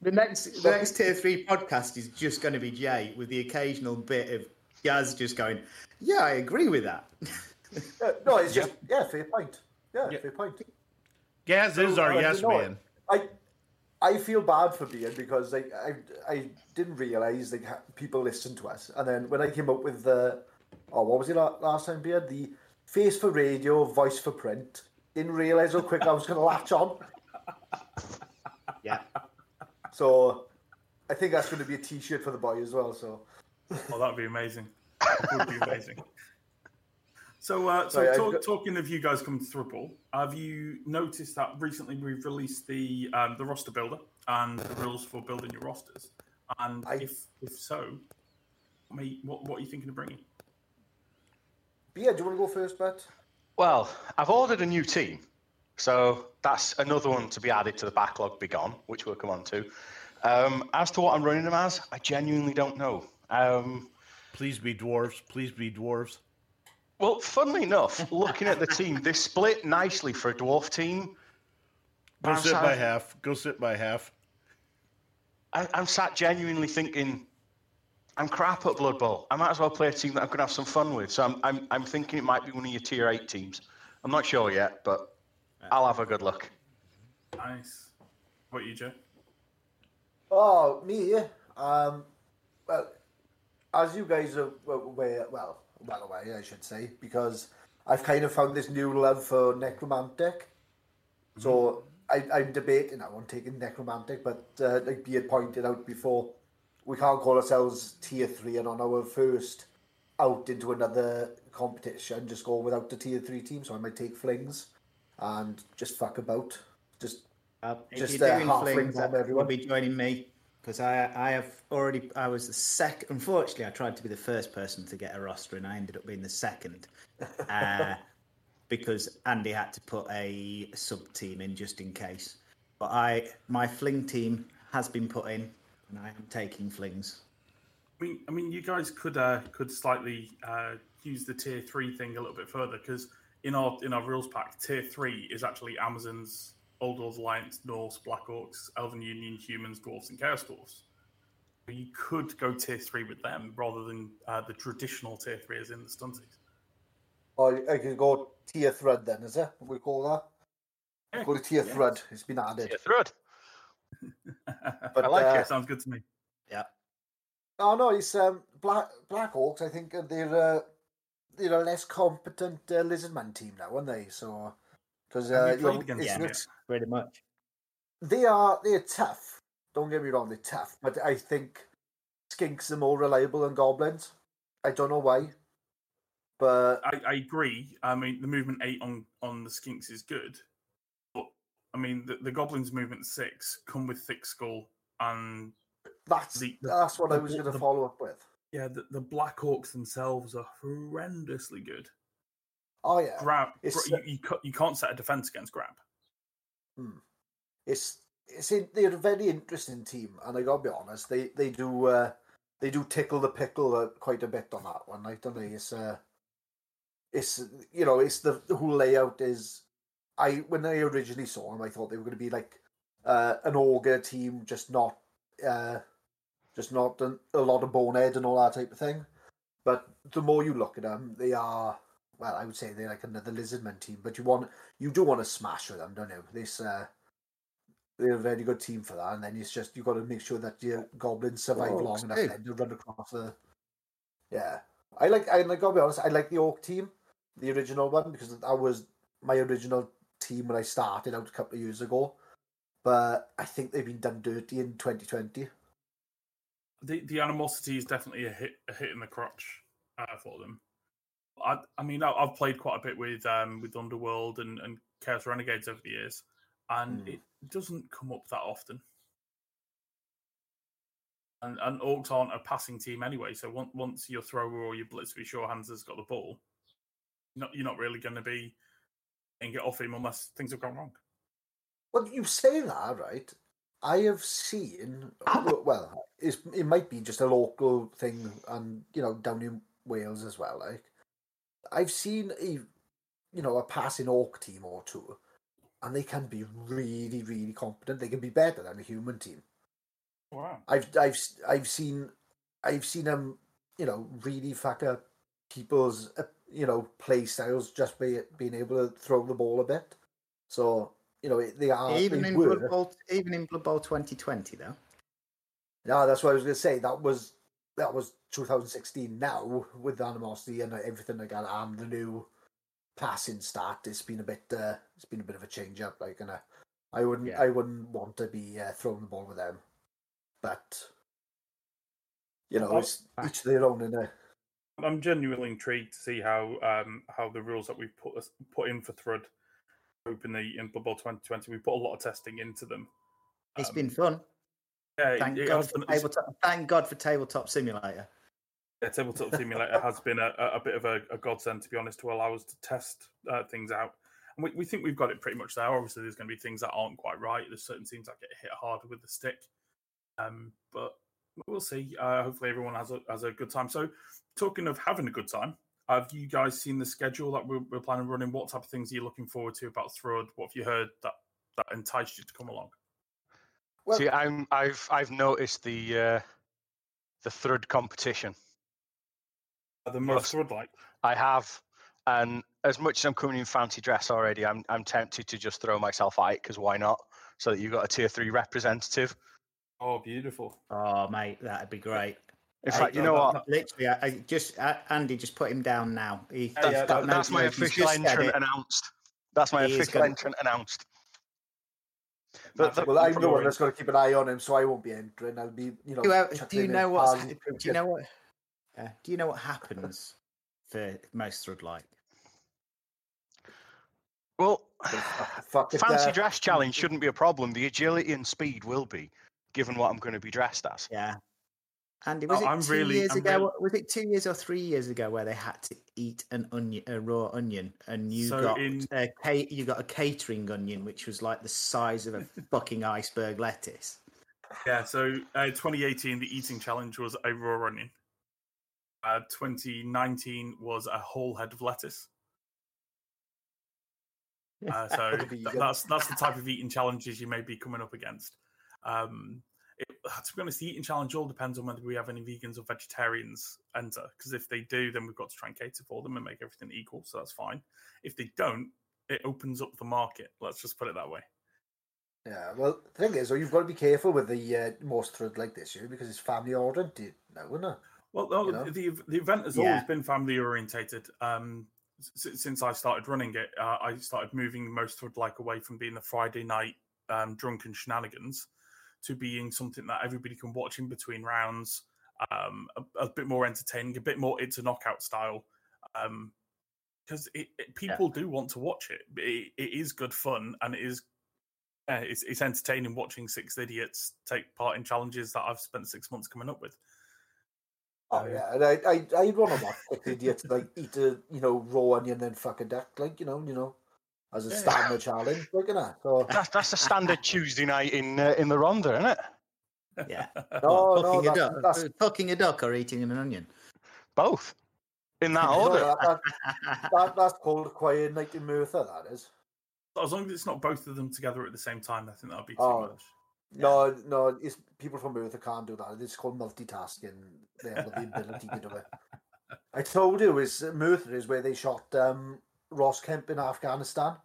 The next, the next tier three podcast is just going to be Jay with the occasional bit of Gaz just going, "Yeah, I agree with that." Uh, no, it's just yeah, fair point. Yeah, fair point. Gaz is our yes you know, man. I I feel bad for being because like I I didn't realize like people listen to us, and then when I came up with the oh what was it last time, Beard? The face for radio, voice for print. Didn't realize how quick I was going to latch on. Yeah. So I think that's going to be a T-shirt for the boy as well. So oh, that'd be amazing. That would be amazing. So, uh, so Sorry, talk, got- talking of you guys coming to Thrudball, have you noticed that recently we've released the um, the roster builder and the rules for building your rosters? And if if so, mate, what what are you thinking of bringing? Yeah, do you want to go first, Matt? Well, I've ordered a new team, so that's another one to be added to the backlog. Be gone, which we'll come on to. Um, as to what I'm running them as, I genuinely don't know. Um, Please be dwarves. Please be dwarves. Well, funnily enough, looking at the team, they split nicely for a dwarf team. Go I'm sit sat- by half. Go sit by half. I, I'm sat genuinely thinking, I'm crap at Blood Bowl. I might as well play a team that I'm going to have some fun with. So I'm, I'm, I'm thinking it might be one of your tier eight teams. I'm not sure yet, but I'll have a good look. Nice. What you, Joe? Oh, me? Um, well, as you guys are aware, well, well away, I should say, because I've kind of found this new love for necromantic. So I, I'm debating. I won't take it necromantic, but uh, like Beard pointed out before, we can't call ourselves tier three and on our first out into another competition, just go without the tier three team. So I might take flings and just fuck about. Just Uh, if Just, you're uh, doing half flings, flings on that- you'll everyone. be joining me because I I have already I was the second. Unfortunately, I tried to be the first person to get a roster, and I ended up being the second uh, because Andy had to put a sub team in just in case. But I my fling team has been put in, and I am taking flings. I mean, I mean, you guys could uh, could slightly uh, use the tier three thing a little bit further because in our in our rules pack, tier three is actually Amazons, Old World Alliance, Norse, Black Orcs, Elven Union, Humans, Dwarfs, and Chaos Dwarfs. You could go tier three with them rather than uh, the traditional tier three as in the stunties. Or I could go tier thread then, is it? We call that. Yeah, Go to tier yeah. thread. It's been added. Tier thread. But, I like uh, it. Sounds good to me. Yeah. Oh no, it's um, Black Black Orcs. I think uh, they're uh, they're a less competent uh, Lizardman team now, aren't they? So because uh, you know, it's- it's- Pretty much. they are they're tough. Don't get me wrong, they're tough. But I think Skinks are more reliable than Goblins. I don't know why, but I, I agree. I mean, the movement eight on on the skinks is good, but I mean, the, the goblins movement six come with thick skull and that's the- the- that's what I was going to follow up with. yeah, the, the Black Orcs themselves are horrendously good. Oh yeah, Grab, It's, you, you you can't set a defense against grab. Hmm. It's it's in, they're a very interesting team, and I gotta be honest, they they do uh, they do tickle the pickle uh, quite a bit on that one, right? Don't they? It's uh, it's you know, it's the, the whole layout is. I when I originally saw them, I thought they were going to be like uh, an ogre team, just not uh, just not a lot of bonehead and all that type of thing. But the more you look at them, they are well, I would say they're like another lizardman team. But you want you do want to smash with them, don't you? This uh, they're a very good team for that. And then it's just you've got to make sure that your goblins survive Oh, long enough then to run across the. Yeah, I like. I, I gotta be honest. I like the Orc team, the original one, because that was my original team when I started out a couple of years ago. But I think they've been done dirty in 2020. The the animosity is definitely a hit a hit in the crotch uh, for them. I I mean, I, I've played quite a bit with um with Underworld and and Chaos Renegades over the years, and Hmm. it doesn't come up that often. And, and Orcs aren't a passing team anyway, so once, once your thrower or your blitz with sure hands has got the ball, not you're not really going to be and get off him unless things have gone wrong. Well, you say that, right? I have seen. Well, it's, it might be just a local thing, and you know, down in Wales as well. Like, I've seen a, you know, a passing orc team or two, and they can be really, really competent. They can be better than a human team. Wow. I've, I've, I've seen, I've seen them, you know, really fuck up people's, uh, you know, play styles just by being able to throw the ball a bit. So you know, they are even they in were. Blood Bowl, even in Blood Bowl 2020 though. Yeah, that's what I was going to say. That was that was 2016. Now with the animosity and everything like that, and the new passing start, it's been a bit. Uh, it's been a bit of a change up. Like, and I, I wouldn't. Yeah. I wouldn't want to be uh, throwing the ball with them, but you know, Well, it's each their own. In a I'm genuinely intrigued to see how um, how the rules that we've put put in for Thrud openly in Blood Bowl 2020. We put a lot of testing into them. It's Um, been fun. Yeah, Thank God for tabletop. Thank God for tabletop simulator. yeah, Tabletop Simulator has been a, a bit of a, a godsend, to be honest, to allow us to test uh, things out. And we, we think we've got it pretty much there. Obviously, there's going to be things that aren't quite right. There's certain things that get hit harder with the stick. Um, but we'll see. Uh, hopefully, everyone has a, has a good time. So, talking of having a good time, have you guys seen the schedule that we're, we're planning on running? What type of things are you looking forward to about Thrud? What have you heard that, that enticed you to come along? Well, See, I'm I've I've noticed the uh, the Thrud competition. The most Thrud like? I have, and as much as I'm coming in fancy dress already, I'm I'm tempted to just throw myself out because why not? So that you've got a tier three representative. Oh, beautiful. Oh, mate, that'd be great. In Hey, fact, you that- know that- what? that- Literally, I, I just uh, Andy, just put him down now. He, Yeah, yeah, he's got that- no That's my words, official just entrant announced. That's my He official gonna- entrant announced. The- the- well, I'm the one Glory. that's got to keep an eye on him, so I won't be entering. I'll be, you know. Do you, do you know what's, pals do you know what? Uh, do you know what happens for most Thrud like? well, Fuck it, fancy uh, dress challenge shouldn't be a problem. The agility and speed will be, given what I'm going to be dressed as. Yeah. Andy, was Oh, it I'm two really- years I'm ago? really- Was it two years or three years ago where they had to eat an onion, a raw onion, and you So got in- a you got a catering onion, which was like the size of a fucking iceberg lettuce. Yeah, so uh, 2018, the eating challenge was a raw onion. Uh, 2019 was a whole head of lettuce. Uh, so th- that's that's the type of eating challenges you may be coming up against. Um, it, to be honest, the eating challenge all depends on whether we have any vegans or vegetarians enter. Because if they do, then we've got to try and cater for them and make everything equal. So that's fine. If they don't, it opens up the market. Let's just put it that way. Yeah, well, the thing is, though, you've got to be careful with the uh, most Thrud like this year because it's family oriented now, isn't it? Well, no, You know? the the event has Yeah. always been family orientated. Um, s- since I started running it, uh, I started moving most of like away from being the Friday night um, drunken shenanigans to being something that everybody can watch in between rounds. Um, a, a bit more entertaining, a bit more it's a knockout style. Um, because it, it, people do want to watch it. it. It is good fun, and it is uh, it's, it's entertaining watching six idiots take part in challenges that I've spent six months coming up with. Oh yeah, and I I I'd want to watch the idiots like eat a you know raw onion then fuck a duck like you know you know as a Yeah. standard challenge like you know. So That's that's a standard Tuesday night in uh, in the Rhondda, isn't it? Yeah. no, What, no, fucking, a that's, duck, that's fucking a duck or eating an onion? Both in that no, order. that, that, that, that's called a quiet night in Merthyr. That is. As long as it's not both of them together at the same time, I think that'd be too Oh. much. No, no, it's people from Merthyr can't do that. It's called multitasking. They have the ability to do it. I told you, is Merthyr is where they shot um, Ross Kemp in Afghanistan.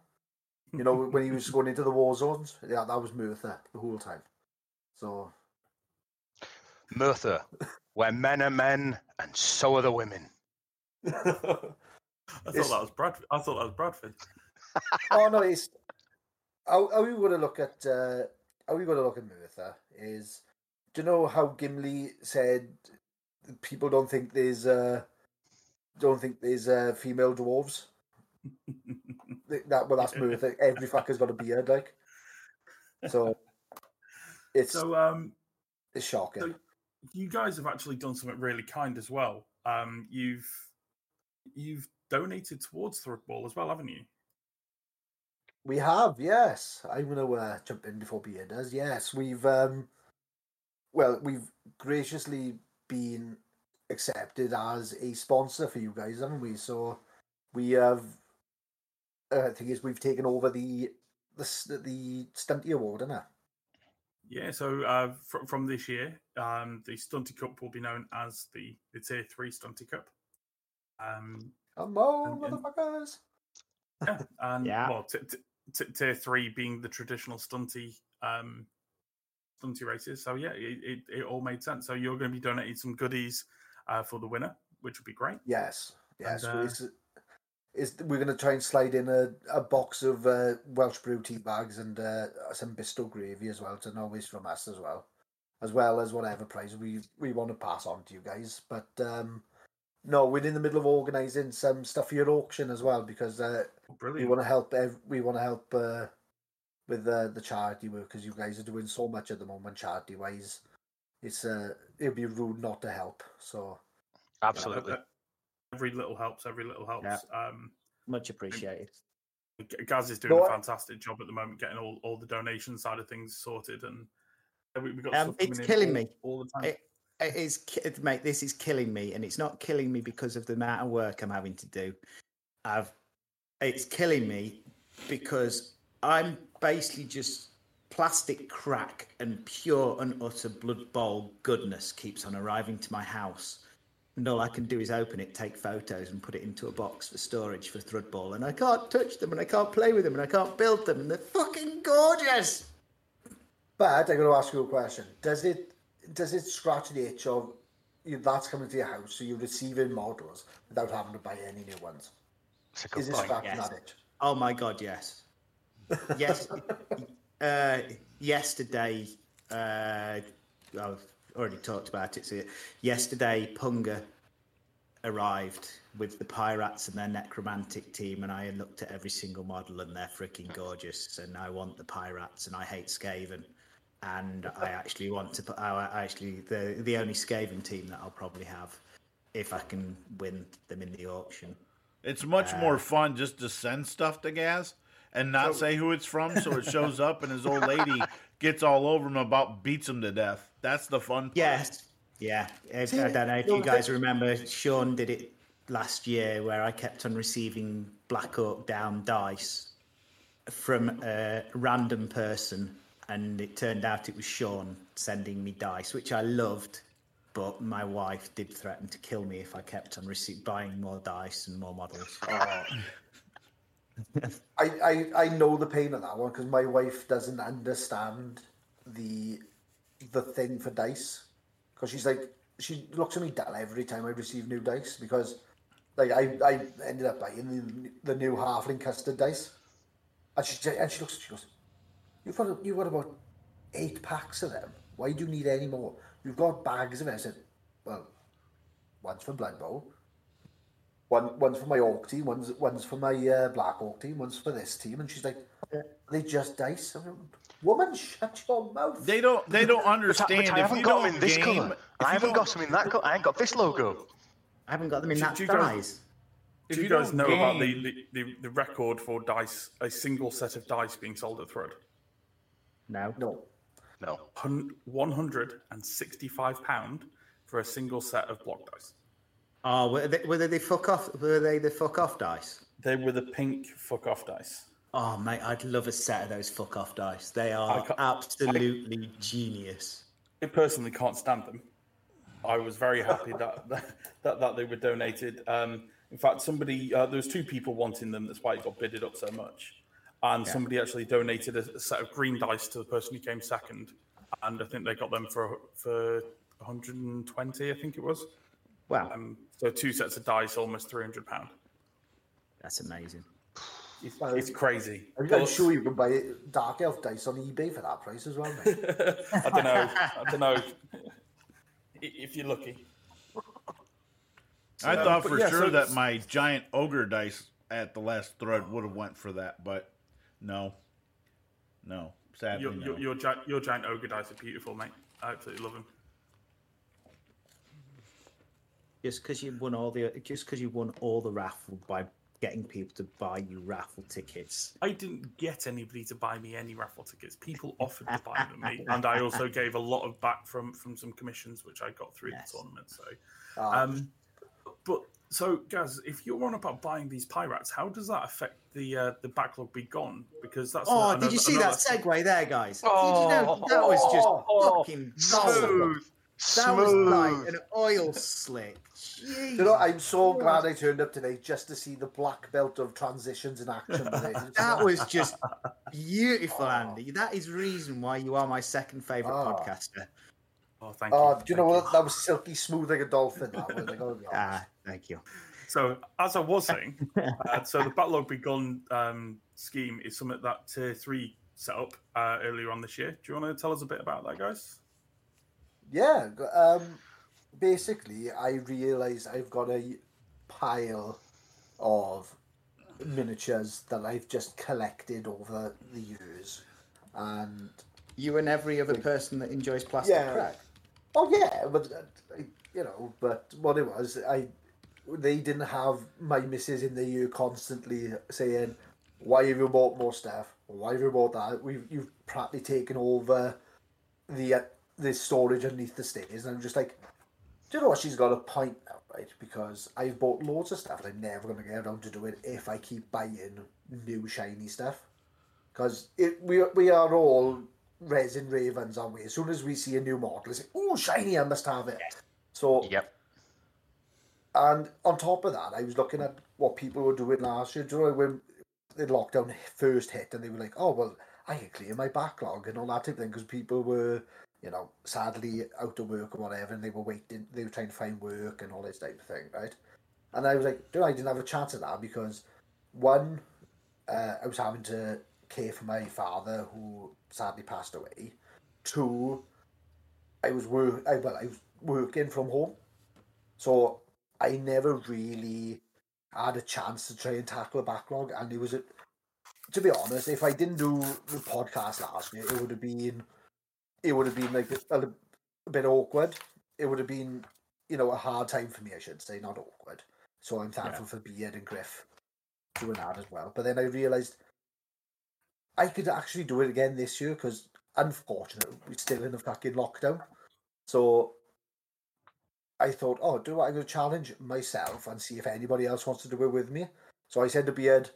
You know, when he was going into the war zones. Yeah, that was Merthyr the whole time. So Merthyr, where men are men and so are the women. I thought It's- that was Brad. I thought that was Bradford. oh no, it's how, how we going to look at uh, how we going to look at Merthyr is. Do you know how Gimli said people don't think there's uh, don't think there's uh, female dwarves? Th- that well, that's Merthyr. Every fucker's got a beard, like. So it's So, um, it's shocking. so you guys have actually done something really kind as well. Um, you've you've donated towards Thrudball as well, haven't you? We have, yes. I'm going to uh, jump in before Beard does. Yes, we've, um, well, we've graciously been accepted as a sponsor for you guys, haven't we? So we have, uh, I think is we've taken over the the the Stunty Award, isn't it? Yeah, so uh, fr- from this year, um, the Stunty Cup will be known as the, the Tier 3 Stunty Cup. Um, Come on, And- and- motherfuckers! yeah, and Yeah. well, t- t- t- Tier 3 being the traditional Stunty um, Stunty races. So, yeah, it, it, it all made sense. So, you're going to be donating some goodies uh, for the winner, which would be great. Yes, yes. And, uh, it's, it's, we're going to try and slide in a, a box of uh, Welsh brew tea bags and uh, some Bisto gravy as well, to always from us as well, as well as whatever prize we we want to pass on to you guys. But um, no, we're in the middle of organising some stuff for your auction as well because uh, we want to help. Ev- we want to help uh, with uh, the charity work because you guys are doing so much at the moment, charity wise. It's uh, it'd be rude not to help. So Absolutely. Every little helps. Every little helps. Yeah. Um, Much appreciated. Gaz is doing No, a I- fantastic job at the moment, getting all, all the donation side of things sorted, and we, we got Um, it's killing all, me. all the time. It, it is, mate. This is killing me, and it's not killing me because of the amount of work I'm having to do. I've, it's killing me because I'm basically just plastic crack and pure and utter blood bowl goodness keeps on arriving to my house. And all I can do is open it, take photos, and put it into a box for storage for Thrudball. And I can't touch them, and I can't play with them, and I can't build them, and they're fucking gorgeous. But I'm going to ask you a question. Does it does it scratch the itch of you, that's coming to your house, so you're receiving models without having to buy any new ones? It's a good Is it scratching yes. that itch? Oh my god, yes. Yes. uh, yesterday, uh, I've already talked about it. So yesterday, Punga arrived with the pirates and their necromantic team, and I looked at every single model, and they're freaking gorgeous. And I want the pirates, and I hate Skaven. And I actually want to put. I actually the the only Skaven team that I'll probably have if I can win them in the auction. It's much Uh, more fun just to send stuff to Gaz and not say who it's from, so it shows up and his old lady gets all over him about beats him to death. That's the fun. Part. Yes. Yeah. If, See, I don't know if you guys that- remember, Sean did it last year where I kept on receiving Black Orc down dice from a random person, and it turned out it was Sean sending me dice, which I loved. But my wife did threaten to kill me if I kept on rece- buying more dice and more models. Oh. I, I, I know the pain of that one because my wife doesn't understand the the thing for dice. Because she's like she looks at me dull every time I receive new dice because like I, I ended up buying the, the new halfling custard dice. And she and she looks she goes you've got you've got about eight packs of them. Why do you need any more? You've got bags of it. I said well one's for Blood Bowl one one's for my Orc team, one's one's for my uh, Black Orc team, one's for this team, and she's like, "They just dice." I went, Woman, shut your mouth. They don't. They don't understand. but I if haven't you got don't them in this game, colour. I haven't got them in that colour. I ain't got this logo. I haven't got them in Do- that do you guys- size. Do if you, you guys don't know about the, the, the, the record for dice, a single set of dice being sold at Thrud? No. No, No. Hun- £165 for a single set of block dice. Oh, were they, were they the fuck off? Were they the fuck off dice? They were the pink fuck off dice. Oh mate, I'd love a set of those fuck off dice. They are absolutely genius. I personally can't stand them. I was very happy that that, that they were donated. Um, in fact, somebody uh, there was two people wanting them. That's why it got bidded up so much. And somebody actually donated a, a set of green dice to the person who came second, and I think they got them for for 120. I think it was. Wow, Um, so two sets of dice, almost 300 pound. that's amazing. It's, it's crazy. I'm, But- I'm sure you can buy Dark Elf dice on eBay for that price as well. Mate. I don't know. I don't know. If you're lucky. I Um, thought for yeah, sure so that my giant ogre dice at the last Thrud would have went for that, but no, no, sadly Your, no. your, your, giant, your giant ogre dice are beautiful, mate. I absolutely love them. Just because you won all the just because you won all the raffle by getting people to buy you raffle tickets. I didn't get anybody to buy me any raffle tickets. People offered to buy them me, and I also gave a lot of back from from some commissions which I got through Yes. the tournament. So, Ah, um, but so guys, if you're on about buying these pirates, how does that affect the uh, the backlog be gone? Because that's Oh, another- did you see that segue there, guys? Did you Oh, know that was just oh, fucking Smooth. That was like an oil slick. Jeez. you know, I'm so glad I turned up today just to see the black belt of transitions in action. today. That was just beautiful, Andy. That is reason why you are my second favourite Oh. podcaster. Oh, thank you. Oh, you. do you thank know what? That was silky smooth like a dolphin. That was. I gotta be. Ah, thank you. So, as I was saying, uh, so the backlog be gone um, scheme is something that Tier Three set up uh, earlier on this year. Do you want to tell us a bit about that, guys? Yeah. Um, basically, I realised I've got a pile of miniatures that I've just collected over the years, and You and every other person that enjoys plastic Yeah. crack. oh yeah, but uh, you know, but what it was, I they didn't have my missus in the year constantly saying, "Why have you bought more stuff? Why have you bought that? We've you've practically taken over the uh, the storage underneath the stairs." And I'm just like, do you know what? She's got a point now, right? Because I've bought loads of stuff, and I'm never going to get around to do it if I keep buying new shiny stuff. Because it we we are all resin ravens, aren't we? As soon as we see a new model, it's like, oh, shiny, I must have it. So Yep. and on top of that, I was looking at what people were doing last year. Do you know when the lockdown first hit and they were like, oh, well, I can clear my backlog and all that type of thing because people were, you know, sadly out of work or whatever and they were waiting, they were trying to find work and all this type of thing, right? And I was like, dude, I didn't have a chance at that because one, uh, I was having to care for my father who sadly passed away. Two, I was work, I, well, I was working from home. So I never really had a chance to try and tackle a backlog, and it was a, to be honest, if I didn't do the podcast last year, it would have been, it would have been like a, a, bit awkward. It would have been, you know, a hard time for me, I should say, not awkward. So I'm thankful for Beard and Griff doing that as well. But then I realised I could actually do it again this year because, unfortunately, we're still in a fucking lockdown. So I thought, oh, do I go challenge myself and see if anybody else wants to do it with me? So I said to Beard,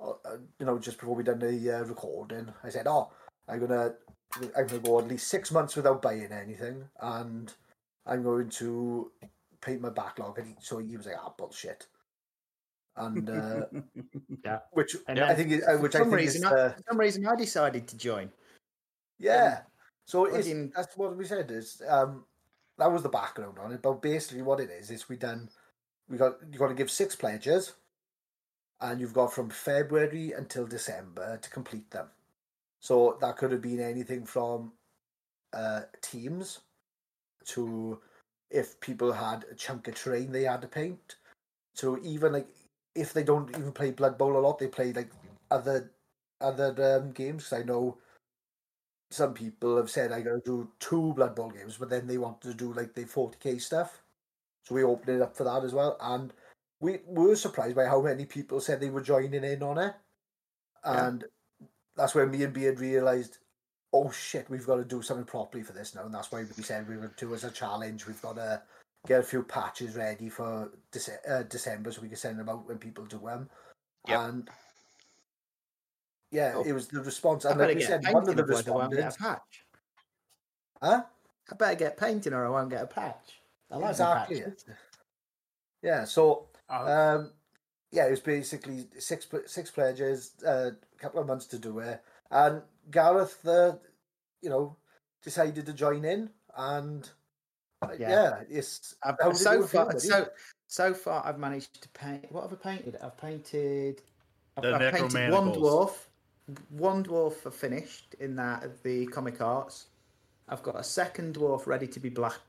uh, uh, you know, just before we done the uh, recording, I said, oh, I'm gonna, I'm gonna go at least six months without buying anything, and I'm going to paint my backlog. And he, so he was like, ah, bullshit. And uh, Yeah. which And I think, is, uh, For which I think reason, is, uh, for some reason, I decided to join. Yeah. So it's, fucking- that's what we said is um that was the background on it. But basically what it is is we done we got you got to give six pledges and you've got from February until December to complete them. So that could have been anything from uh teams to if people had a chunk of terrain they had to paint. So even like if they don't even play Blood Bowl a lot, they play like other other um, games. I know some people have said I gotta do two Blood Bowl games, but then they want to do like the 40k stuff. So we opened it up for that as well, and we were surprised by how many people said they were joining in on it. And that's where me and Beard realised, oh shit, we've got to do something properly for this now, and that's why we said we would do as a challenge. We've got to get a few patches ready for Dece- uh, December so we can send them out when people do them. Yep. And yeah, Oh. it was the response. I And like we said, one of painting, the otherwise I won't a respondents. patch. Huh? I better get painting or I won't get a patch. I like exactly. the. Yeah. So, Uh, um, yeah, it was basically six six pledges, a couple of months to do it, and Gareth, uh, you know, decided to join in, and uh, Yeah. yeah, it's I've, so you feel, far, so so far, I've managed to paint. What have I painted? I've painted. I've, The I've painted one dwarf. One dwarf are finished in that the comic arts. I've got a second dwarf ready to be black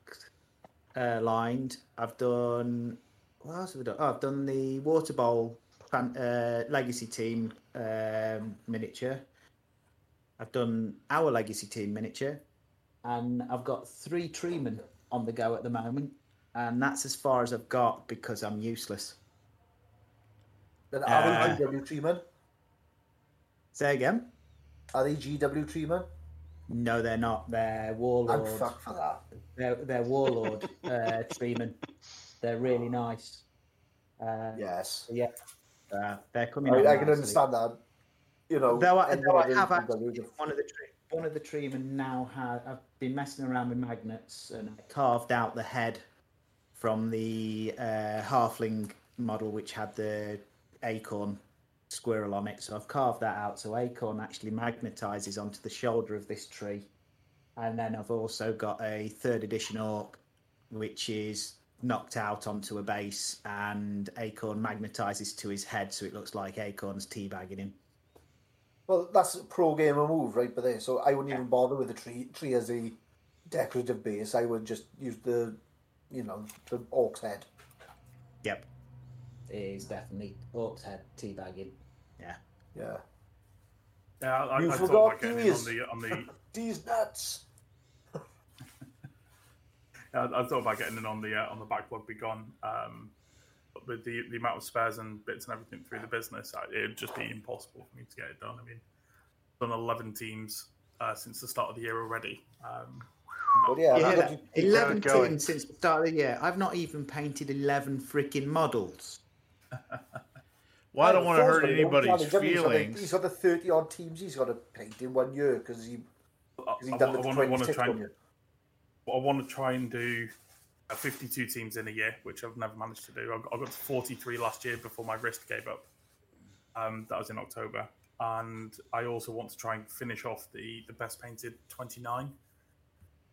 uh, lined. I've done. What else have I done? Oh, I've done the water bowl uh, legacy team um, miniature. I've done our legacy team miniature, and I've got three treemen on the go at the moment. and that's as far as I've got because I'm useless. Then are Uh, they GW treemen? Say again? Are they GW treemen? No, they're not. They're I'm warlord. fucked for that. They're, they're warlord uh, treemen. They're really nice. Uh, Yes. Yeah, uh, they're coming. I, I can nicely. understand that. You know, Though I, though I have actually, one of the tree, one of the treemen now had. I've been messing around with magnets and I carved out the head from the uh, halfling model, which had the acorn squirrel on it. So I've carved that out. So acorn actually magnetizes onto the shoulder of this tree, and then I've also got a third edition orc, which is knocked out onto a base, and acorn magnetizes to his head, so it looks like acorn's teabagging him. Well, that's a pro gamer move, right? But there, so I wouldn't even bother with the tree tree as a decorative base. I would just use the, you know, the orc's head. Yep. It is definitely Orc's head teabagging. Yeah. Yeah. Yeah, I, You I thought forgot about getting on the on the. These nuts. Yeah, I thought about getting in on the uh, on the backlog be gone. Um, but with the the amount of spares and bits and everything through the business, it'd just be impossible for me to get it done. I mean, I've done eleven teams uh, since the start of the year already. Um, But yeah, You how hear did that? you- Eleven going. teams since the start of the year. I've not even painted eleven freaking models. Well, I don't want to hurt Unfortunately, anybody's. He's got feelings. He's got the thirty odd teams he's got to paint in one year because he I, because he I, done the want, twenty want to try and year. I want to try and do uh, 52 teams in a year, which I've never managed to do. I got, I got to 43 last year before my wrist gave up. Um, that was in October, and I also want to try and finish off the the best painted 29.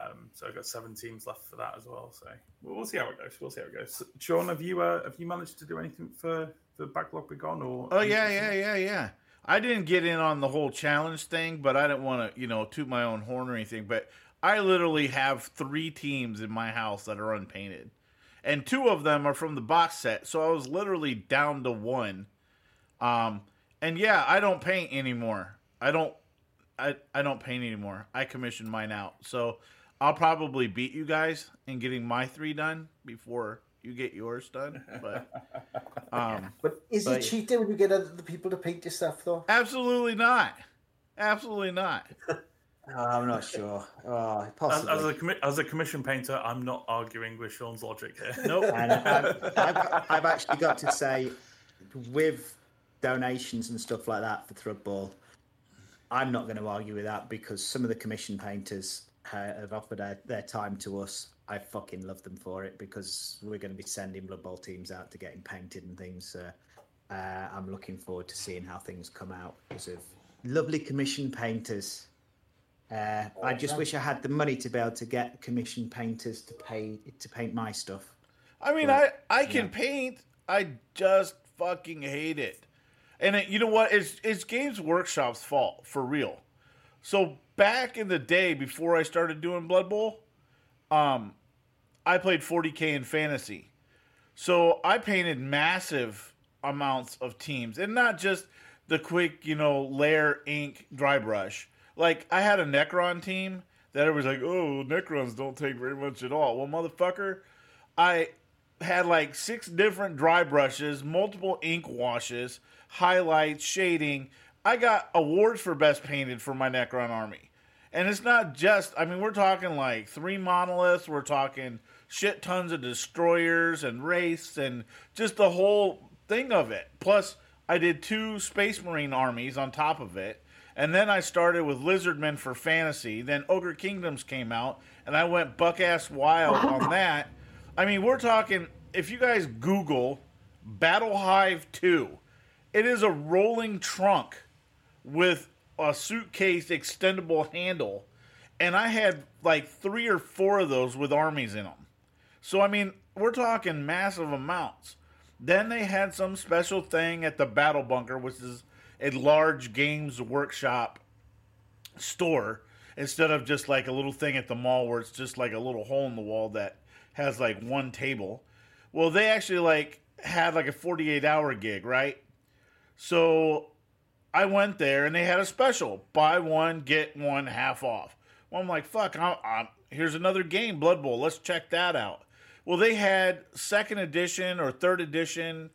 Um, so I've got seven teams left for that as well. So we'll, we'll see how it goes. We'll see how it goes. Sean, have you uh, have you managed to do anything for the backlog be gone or? Oh yeah, yeah, yeah, yeah. I didn't get in on the whole challenge thing, but I didn't want to, you know, toot my own horn or anything. But I literally have three teams in my house that are unpainted, and two of them are from the box set. So I was literally down to one. Um, and yeah, I don't paint anymore. I don't, I, I don't paint anymore. I commissioned mine out. So I'll probably beat you guys in getting my three done before you get yours done. But um, But is But- he cheating when you get other people to paint your stuff though? Absolutely not. Absolutely not. Oh, I'm not sure. Oh, As, possibly. as a commi- as a commission painter, I'm not arguing with Sean's logic here. Nope. and I've, I've, I've actually got to say, with donations and stuff like that for Thrudball, I'm not going to argue with that because some of the commission painters have offered their, their time to us. I fucking love them for it because we're going to be sending Blood Bowl teams out to getting painted and things. Uh, uh, I'm looking forward to seeing how things come out because of lovely commission painters. Uh, I just wish I had the money to be able to get commission painters to pay to paint my stuff. I mean, I I can paint. I just fucking hate it. And it, you know what? It's it's Games Workshop's fault for real. So back in the day before I started doing Blood Bowl, um, I played 40k in fantasy. So I painted massive amounts of teams, and not just the quick, you know, layer ink dry brush. Like I had a Necron team that it was like, oh, Necrons don't take very much at all. Well, motherfucker, I had like six different dry brushes, multiple ink washes, highlights, shading. I got awards for best painted for my Necron army. And it's not just, I mean, we're talking like three monoliths, we're talking shit tons of destroyers and wraiths and just the whole thing of it. Plus, I did two Space Marine armies on top of it. And then I started with Lizardmen for fantasy. Then Ogre Kingdoms came out, and I went buck ass wild on that. I mean, we're talking, if you guys Google Battle Hive 2, it is a rolling trunk with a suitcase extendable handle. And I had like three or four of those with armies in them. So, I mean, we're talking massive amounts. Then they had some special thing at the Battle Bunker, which is a large games workshop store, instead of just like a little thing at the mall where it's just like a little hole in the wall that has like one table. Well, they actually like had like a 48 hour gig, right? So I went there and they had a special buy one, get one half off. Well, I'm like, fuck, I'm, I'm, here's another game, Blood Bowl. Let's check that out. Well, they had second edition or third edition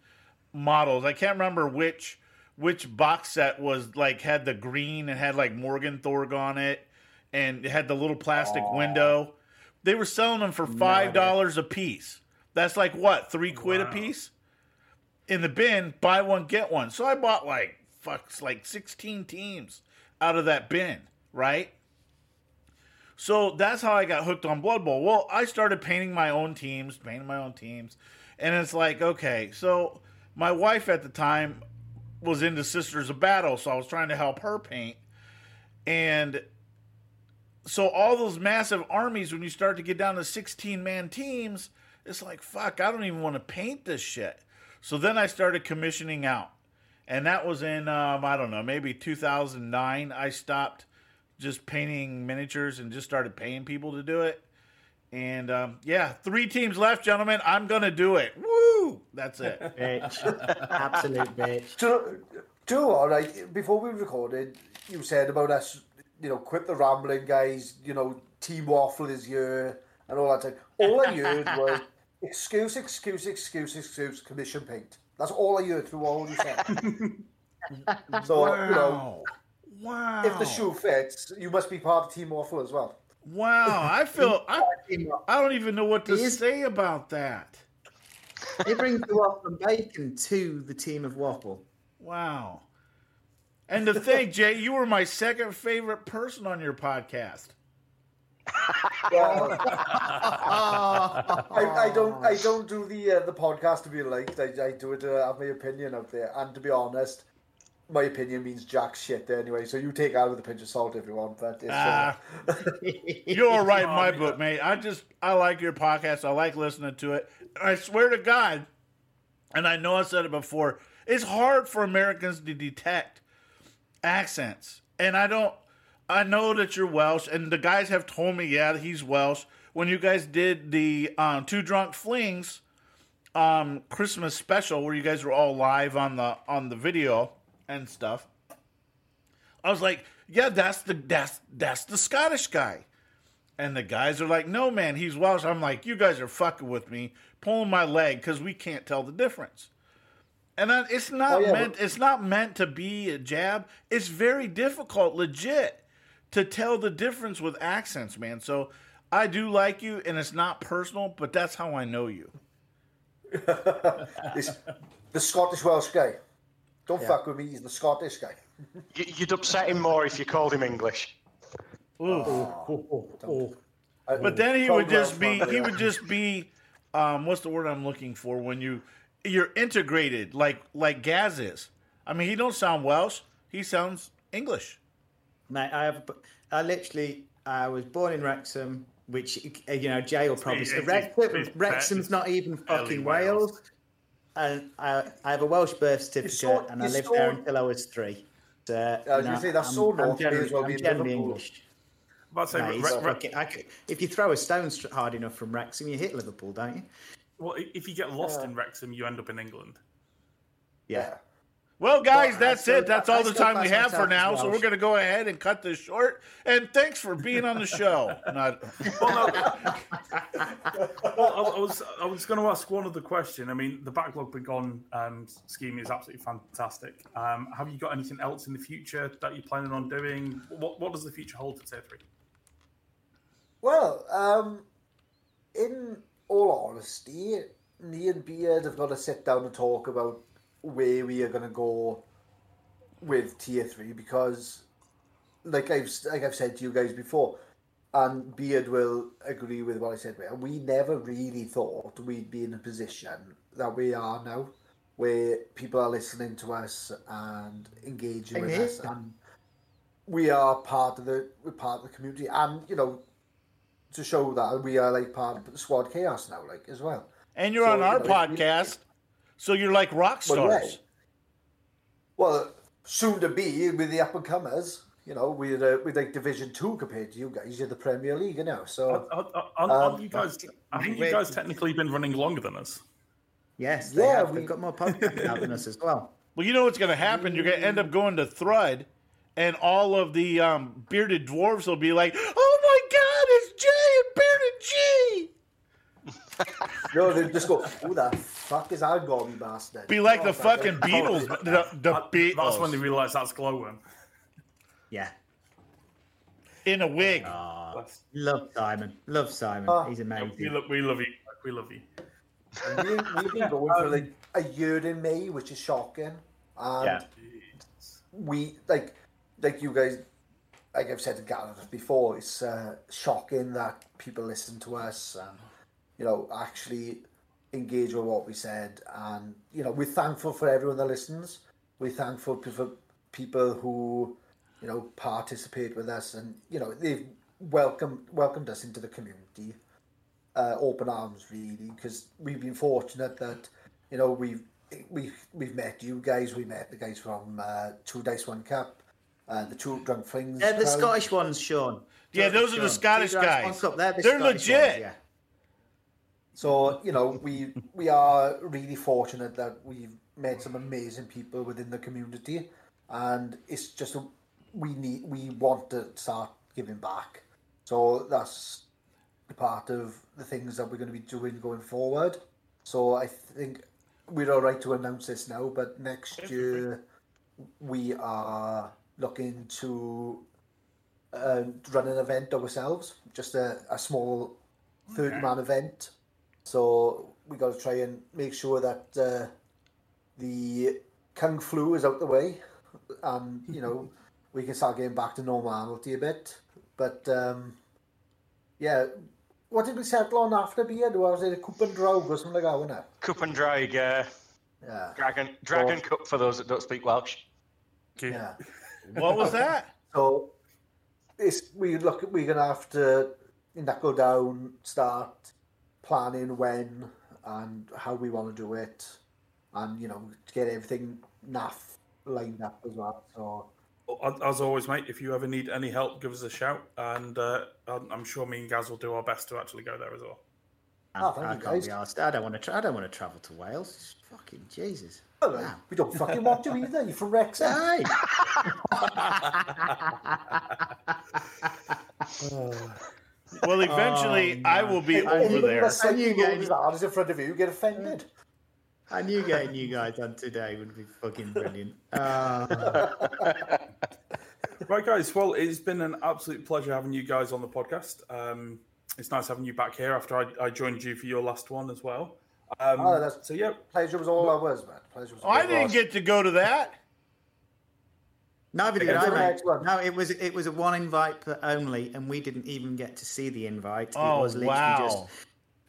models. I can't remember which which box set was like had the green and had like Morg 'n' Thorg on it, and it had the little plastic window. They were selling them for five dollars a piece. That's like what three quid a piece in the bin. Buy one get one. So I bought like fucks like sixteen teams out of that bin, right? So that's how I got hooked on Blood Bowl. Well, I started painting my own teams, painting my own teams, and it's like, okay, so my wife at the time was into Sisters of Battle, so I was trying to help her paint. And so all those massive armies, when you start to get down to 16 man teams, it's like, fuck, I don't even want to paint this shit. So then I started commissioning out. And that was in, um, I don't know, maybe 2009. I stopped just painting miniatures and just started paying people to do it. And um, yeah, three teams left, gentlemen. I'm going to do it. Woo! That's it. Bitch. Absolute bitch. Do, you- do you know what, right? Before we recorded, you said about us, you know, quit the rambling, guys. You know, team waffle is here and all that. Thing. All I heard was excuse, excuse, excuse, excuse, commission paint. That's all I heard through all you said. so you know, Wow. if the shoe fits, you must be part of team waffle as well. Wow. I feel, I, I don't even know what to is- say about that. It brings the waffle and bacon to the team of waffle. Wow. And to think, Jay, you were my second favorite person on your podcast. I, I don't I don't do the uh, the podcast to be liked. I, I do it to have my opinion out there. And to be honest, my opinion means jack shit anyway. So you take out with a pinch of salt if you want. But it's, uh, Ah, you're all right in my book, mate. I just I like your podcast. I like listening to it. I swear to God, and I know I said it before. It's hard for Americans to detect accents, and I don't. I know that you're Welsh, and the guys have told me, yeah, he's Welsh. When you guys did the um, two drunk flings um, Christmas special, where you guys were all live on the on the video and stuff, I was like, yeah, that's the that's that's the Scottish guy. And the guys are like, no, man, he's Welsh. I'm like, you guys are fucking with me, pulling my leg because we can't tell the difference. And I, it's not Oh, yeah, meant. It's not meant to be a jab. It's very difficult, legit, to tell the difference with accents, man. So I do like you, and it's not personal, but that's how I know you. this, the Scottish Welsh guy. Don't fuck with me. He's the Scottish guy. You- You'd upset him more if you called him English. I- But then he would just be he would just be um what's the word I'm looking for when you you're integrated like like Gaz is. I mean he don't sound Welsh, he sounds English. Mate, I have. I literally. I was born in Wrexham, which you know Jay will probably. It's- say. it's- Wrexham, it's- Wrexham's it's not even fucking Wales. Wales. And I, I have a Welsh birth certificate, so- and I lived so- there until I was three. So, I was you gonna say, that's I'm- so I'm North generally- well, I'm generally English. About to say, Mate, Re- Re- fucking- I could- if you throw a stone hard enough from Wrexham, you hit Liverpool, don't you? well, if you get lost in Wrexham, you end up in England. Yeah. Well guys, Well, that's still- it. That's I all the time we have for now. as So we're gonna go ahead and cut this short. And thanks for being on the show. Not, Well, no, well, I, I was I was going to ask one other question. I mean, the backlog begone um, scheme is absolutely fantastic. Um, have you got anything else in the future that you're planning on doing? What what does the future hold for Tier Three? Well, um, in all honesty, me and Beard have got to sit down and talk about where we are going to go with tier three because, like I've like I've said to you guys before, and Beard will agree with what I said. We never really thought we'd be in a position that we are now, where people are listening to us and engaging with us, and we are part of the we're part of the community, and you know to show that we are like part of the squad chaos now, like as well. and you're So, on our you know, podcast, so you're like rock Well, yeah. stars. Well, soon to be with the up and comers, you know, we're uh, we're like Division Two compared to you guys. You're the Premier League now, so Are, are, are, Um, you guys? I think you guys technically been running longer than us. Yes, they Yeah, have. we- They've got more podcasts out than us as well. Well, you know what's going to happen? You're going to end up going to Thrud, and all of the um, bearded dwarves will be like, "Oh my God, it's Jay and Bearded G." No, they just go, who the fuck is that gobby bastard? Be like Oh, the fucking it. Beatles. The, the That- Beatles. That's when they realise that's glowworm. Yeah. in a wig. Bless. Love Simon. Love Simon. Oh. He's amazing. We, lo- we love you. We love you. we, we've been going for like a year in May, which is shocking. And Yeah. we like like you guys like I've said to Gareth before, it's uh, shocking that people listen to us and you know actually engage with what we said and you know we're thankful for everyone that listens. We're thankful for people who you know participate with us and you know they've welcomed welcomed us into the community uh, open arms really because we've been fortunate that you know we've we've we've met you guys we met the guys from uh, two dice one cup uh, the two drunk flings They're the crowd. Scottish ones, Sean. Yeah, those are the Scottish guys. They're, the They're Scottish legit. Ones, yeah. So you know we we are really fortunate that we've met some amazing people within the community and it's just a, we need we want to start giving back. So that's part of the things that we're going to be doing going forward. So i think we're all right to announce this now but next year we are looking to uh, run an event ourselves just a, a small 30 man event so we got to try and make sure that uh, the kung flu is out the way, and you know we can start getting back to normality a bit. But um, yeah, what did we settle on after beer? Was it a Coop and Droug or something like that? Wasn't it? Cup and Drag, uh, Yeah, Dragon Dragon. Cup for those that don't speak Welsh. Okay. yeah. What was that? So it's we look. We're gonna have to knuckle down, start planning when and how we want to do it, and you know to get everything naff lined up as well. So As always, mate, if you ever need any help, give us a shout, and uh, I'm I'm sure me and Gaz will do our best to actually go there as well. Oh, thank I you, can't guys. be asked. I don't want to. Tra- I don't want to travel to Wales. Fucking Jesus. Well, Wow. we don't fucking want to either. You're from Wrexham. Hey. Well, eventually I will be over Anything there. that's And you slightly get- lower than ours in front of you, you get offended. I knew getting you guys on today would be fucking brilliant. Uh, Right, guys. Well, it's been an absolute pleasure having you guys on the podcast. Um, it's nice having you back here after I, I joined you for your last one as well. Um, Oh, that's- so yeah, Pleasure was all I was, man. Pleasure was all I didn't ours. get to go to that. Neither did I, mate. No, it was it was a one invite per only, and we didn't even get to see the invite. it Oh, was literally wow. just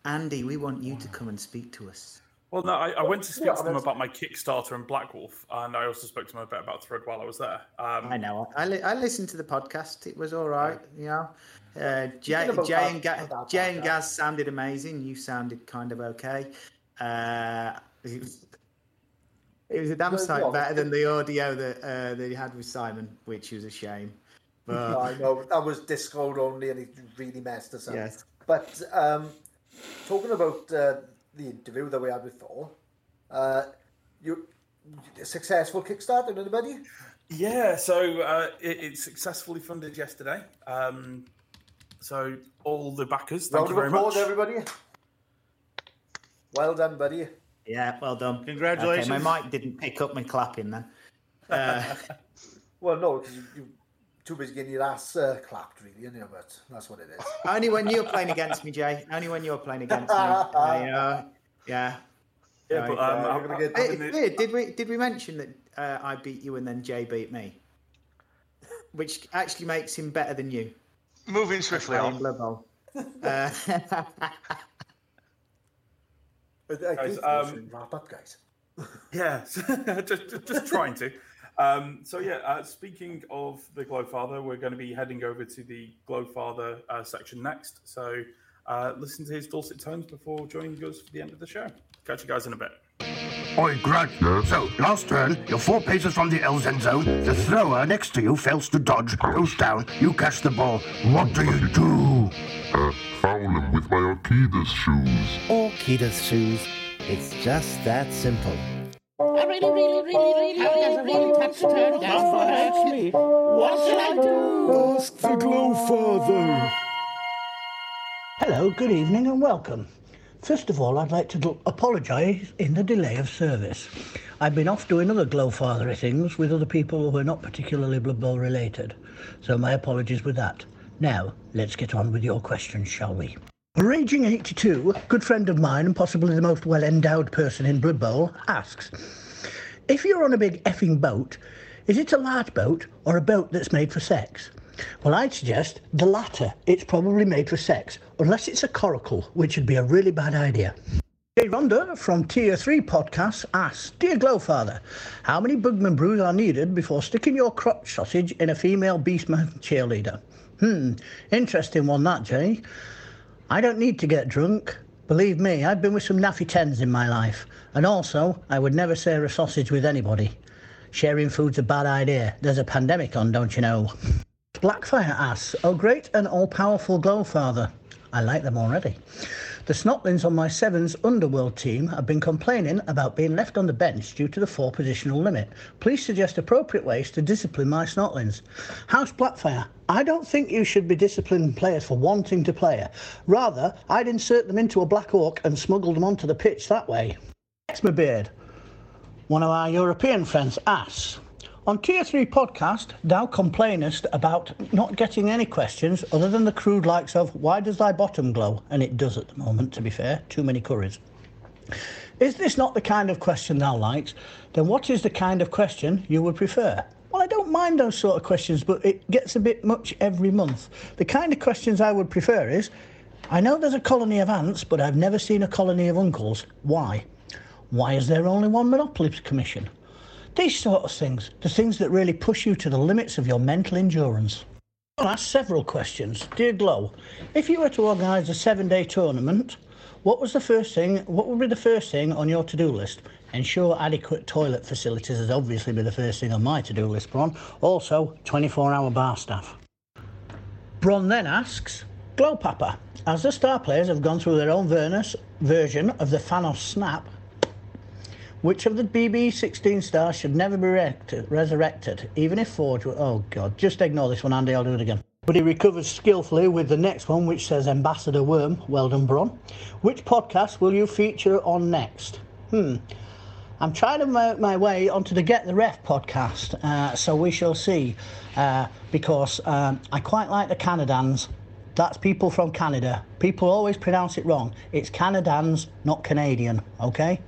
Andy. We want you to come and speak to us. Well, no, I, I went to speak Yeah, to them about my Kickstarter and Black Wolf, and I also spoke to them a bit about Thrud while I was there. Um, I know. I, li- I listened to the podcast. It was all right. You know, uh, Jay, Jay, and, Ga- Jay and. Gaz sounded amazing. You sounded kind of okay. Uh, it, was, a damn Well, sight yeah. better than the audio that uh, that you had with Simon, which was a shame. But I know that was Discord only, and it really messed us up. Yes. But um, talking about uh, the interview that we had with Thor, uh, you successful Kickstarter, anybody? Yeah, so uh, it, it successfully funded yesterday. Um, so all the backers, thank Round you very much. everybody. Well done, buddy. Yeah, well done. Congratulations. Okay, my mic didn't pick up my clapping then. Uh, Well, no, because you, you too busy getting your ass uh, clapped, really, you know, but that's what it is. only when you're playing against me, Jay. Only when you're playing against me. I, uh, yeah. Yeah, but um, Uh, I'm we're gonna get- Hey, having it's the- weird. Did we did we mention that uh, I beat you and then Jay beat me, which actually makes him better than you? Moving swiftly on. Blood Bowl. Uh, I, I Guys, um, wrap up, guys. Yeah, just, just, just trying to. Um, so yeah, uh, speaking of the Glowfather, we're going to be heading over to the Glowfather uh, section next. So uh, listen to his dulcet tones before joining us for the end of the show. Catch you guys in a bit. Oi, Grant. So, last turn, you're four paces from the Elzen zone. The thrower next to you fails to dodge, goes down. You catch the ball. What do you do? Uh, foul him with my Orcidas shoes. Orchida's shoes. It's just that simple. I really, really, really, really, really, really touch the turn down for hurts me. What shall I do? Ask the Glowfather. Hello, good evening, and welcome. First of all, I'd like to apologise in the delay of service. I've been off doing other Glowfathery things with other people who are not particularly Blood related, so my apologies with that. Now, let's get on with your questions, shall we? Raging 82, a good friend of mine and possibly the most well endowed person in Blood Bowl, asks If you're on a big effing boat, is it a large boat or a boat that's made for sex? Well, I'd suggest the latter. It's probably made for sex, unless it's a coracle, which would be a really bad idea. Jay Rhondda from Tier 3 Podcast asks Dear Glowfather, how many Bugman brews are needed before sticking your crotch sausage in a female Beastman cheerleader? Hmm, interesting one that, Jay. I don't need to get drunk. Believe me, I've been with some naffy tens in my life. And also, I would never share a sausage with anybody. Sharing food's a bad idea. There's a pandemic on, don't you know? Blackfire asks, Oh, great and all powerful Glowfather. I like them already. The Snotlings on my Sevens Underworld team have been complaining about being left on the bench due to the four positional limit. Please suggest appropriate ways to discipline my Snotlings. House Blackfire, I don't think you should be disciplining players for wanting to play. Rather, I'd insert them into a Black Orc and smuggle them onto the pitch that way. Next my beard, one of our European friends, asks, on Tier 3 podcast, thou complainest about not getting any questions other than the crude likes of, why does thy bottom glow? And it does at the moment, to be fair, too many curries. Is this not the kind of question thou likes? Then what is the kind of question you would prefer? Well, I don't mind those sort of questions, but it gets a bit much every month. The kind of questions I would prefer is, I know there's a colony of ants, but I've never seen a colony of uncles. Why? Why is there only one Monopoly Commission? These sort of things, the things that really push you to the limits of your mental endurance. I'll ask several questions. Dear Glow, if you were to organise a seven day tournament, what was the first thing, what would be the first thing on your to do list? Ensure adequate toilet facilities is obviously be the first thing on my to do list, Bron. Also, 24 hour bar staff. Bron then asks, Glow Papa, as the star players have gone through their own Vernus version of the Thanos snap, which of the BB16 stars should never be resurrected, even if Forge were... Oh, God. Just ignore this one, Andy. I'll do it again. But he recovers skillfully with the next one, which says Ambassador Worm. Well done, Bron. Which podcast will you feature on next? Hmm. I'm trying to make my way onto the Get the Ref podcast, uh, so we shall see. Uh, because um, I quite like the Canadans. That's people from Canada. People always pronounce it wrong. It's Canadans, not Canadian, okay?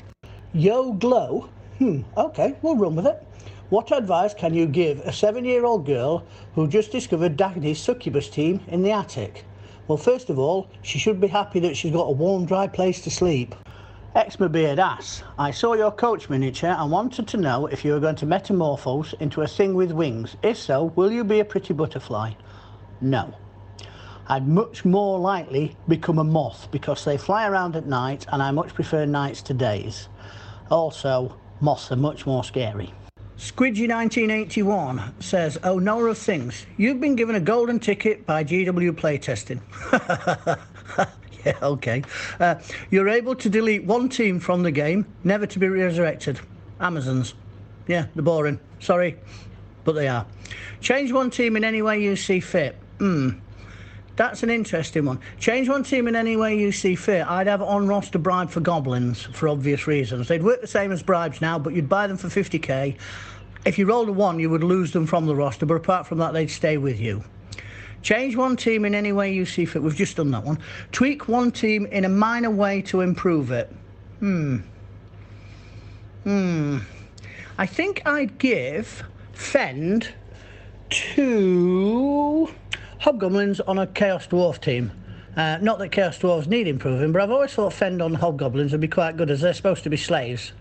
Yo Glow? Hmm, okay, we'll run with it. What advice can you give a seven year old girl who just discovered Dagny's succubus team in the attic? Well, first of all, she should be happy that she's got a warm, dry place to sleep. Beard asks, I saw your coach miniature and wanted to know if you were going to metamorphose into a thing with wings. If so, will you be a pretty butterfly? No. I'd much more likely become a moth because they fly around at night and I much prefer nights to days. Also, moths are much more scary. Squidgy1981 says, Oh, Nora of Things, you've been given a golden ticket by GW Playtesting. yeah, okay. Uh, you're able to delete one team from the game, never to be resurrected. Amazons. Yeah, they're boring. Sorry, but they are. Change one team in any way you see fit. Hmm. That's an interesting one. Change one team in any way you see fit. I'd have on roster bribe for goblins for obvious reasons. They'd work the same as bribes now, but you'd buy them for 50k. If you rolled a one, you would lose them from the roster, but apart from that, they'd stay with you. Change one team in any way you see fit. We've just done that one. Tweak one team in a minor way to improve it. Hmm. Hmm. I think I'd give Fend to Hobgoblins on a Chaos Dwarf team. Uh, not that Chaos Dwarves need improving, but I've always thought Fend on Hobgoblins would be quite good as they're supposed to be slaves.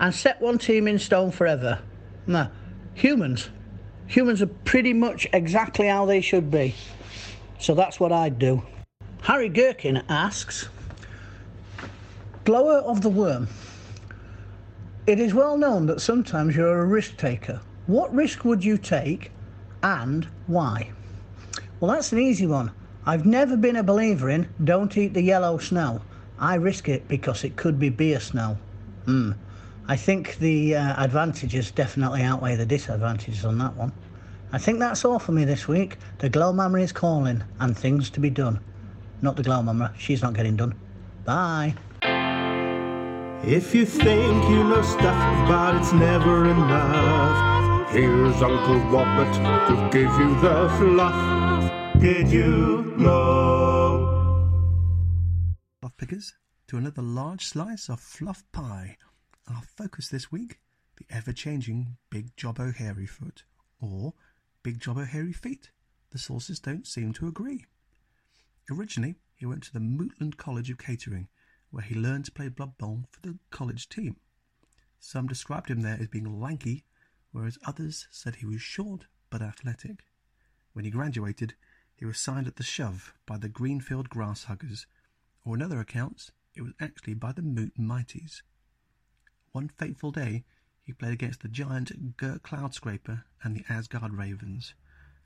And set one team in stone forever. No, humans. Humans are pretty much exactly how they should be. So that's what I'd do. Harry Gherkin asks Blower of the Worm. It is well known that sometimes you're a risk taker. What risk would you take and why? Well, that's an easy one. I've never been a believer in don't eat the yellow snow. I risk it because it could be beer snow. Hmm. I think the uh, advantages definitely outweigh the disadvantages on that one. I think that's all for me this week. The glow mama is calling and things to be done. Not the glow mama, she's not getting done. Bye. If you think you know stuff, but it's never enough, here's Uncle Robert to give you the fluff. Did you know? Fluff pickers to another large slice of fluff pie. Our focus this week the ever changing Big Jobo Hairyfoot, or Big Jobo Hairyfeet. The sources don't seem to agree. Originally, he went to the Mootland College of Catering, where he learned to play Blood Bowl for the college team. Some described him there as being lanky, whereas others said he was short but athletic. When he graduated, he was signed at the shove by the Greenfield Grasshuggers, or in other accounts, it was actually by the Moot Mighties. One fateful day, he played against the giant Gurk Cloudscraper and the Asgard Ravens.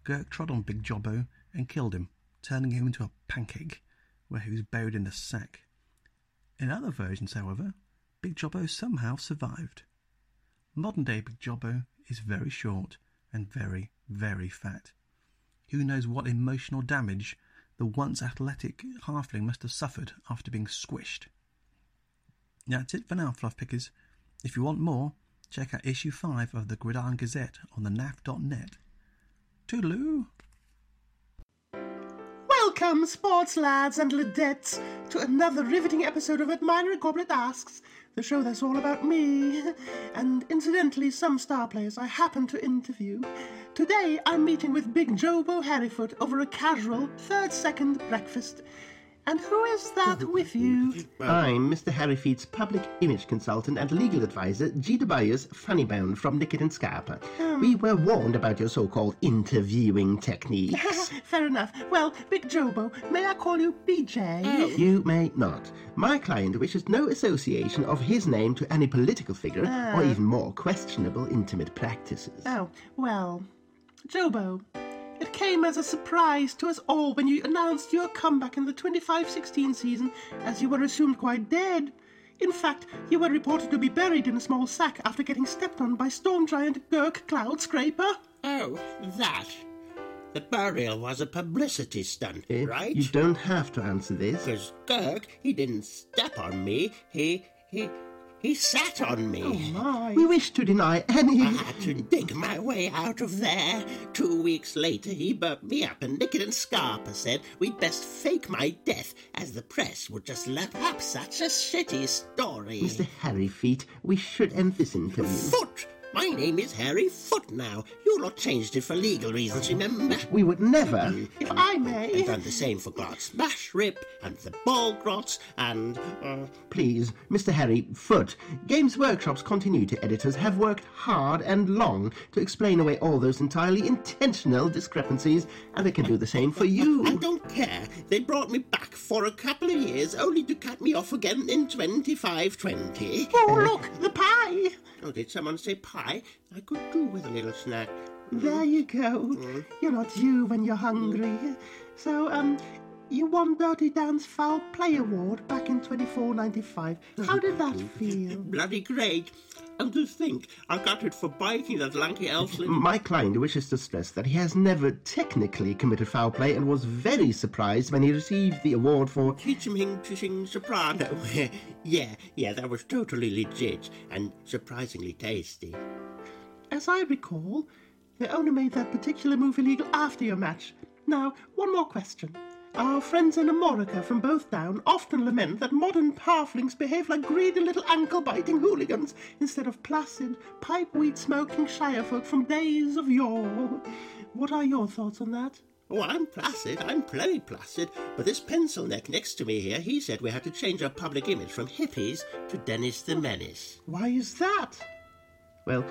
Gurk trod on Big Jobo and killed him, turning him into a pancake, where he was buried in the sack. In other versions, however, Big Jobo somehow survived. Modern day Big Jobo is very short and very, very fat. Who knows what emotional damage the once athletic halfling must have suffered after being squished. That's it for now, Fluff Pickers. If you want more, check out issue 5 of the Gridiron Gazette on the naf.net. Toodaloo! Welcome, sports lads and ladettes, to another riveting episode of Amira Goblette Asks, the show that's all about me, and incidentally, some star players I happen to interview. Today, I'm meeting with Big Jobo Hairyfoot over a casual third second breakfast. And who is that with you? I'm Mr. Hairyfeet's public image consultant and legal advisor, G. Tobias Funnybound from Nicket and Scarpa. We were warned about your so-called interviewing techniques. Fair enough. Well, Big Jobo, may I call you BJ? You may not. My client wishes no association of his name to any political figure Ah. or even more questionable intimate practices. Oh, well, Jobo, it came as a surprise to us all when you announced your comeback in the 25-16 season, as you were assumed quite dead. In fact, you were reported to be buried in a small sack after getting stepped on by storm giant Gurk Cloudscraper. Oh, that. The burial was a publicity stunt, Eh, right? You don't have to answer this. Because Gurk, he didn't step on me. He, he, he sat on me. Oh, my. We wish to deny any. I had to dig my way out of there. Two weeks later, he burped me up, and Nicket and Scarpa said we'd best fake my death, as the press would just lap up such a shitty story. Mr. Hairyfeet, we should end this interview. Foot! My name is Hairyfoot now. You lot changed it for legal reasons, remember? We would never. If I may. I've done the same for Grot Smash Rip and the Ball Grots and. Uh, Please, Mr. Hairyfoot, Games Workshop's continuity editors have worked hard and long to explain away all those entirely intentional discrepancies, and they can do the same for you. I don't care. They brought me back for a couple of years only to cut me off again in 2520. Oh, look, the pie! Oh, did someone say pie? I could do with a little snack. Mm-hmm. There you go. Mm-hmm. You're not you when you're hungry. Mm-hmm. So, um, you won Dirty Dan's Foul Play Award back in 2495. How did that feel? Bloody great. And to think, I got it for biting that lanky elfling. My client wishes to stress that he has never technically committed foul play and was very surprised when he received the award for Teach him to sing soprano. yeah, yeah, that was totally legit and surprisingly tasty. As I recall, they only made that particular move illegal after your match. Now, one more question. Our friends in Amorica from Both Down often lament that modern halflings behave like greedy little ankle-biting hooligans instead of placid, pipe-weed smoking shirefolk from days of yore. What are your thoughts on that? Oh, I'm placid. I'm very placid. But this pencil neck next to me here, he said we had to change our public image from hippies to Dennis the Menace. Why is that? Well,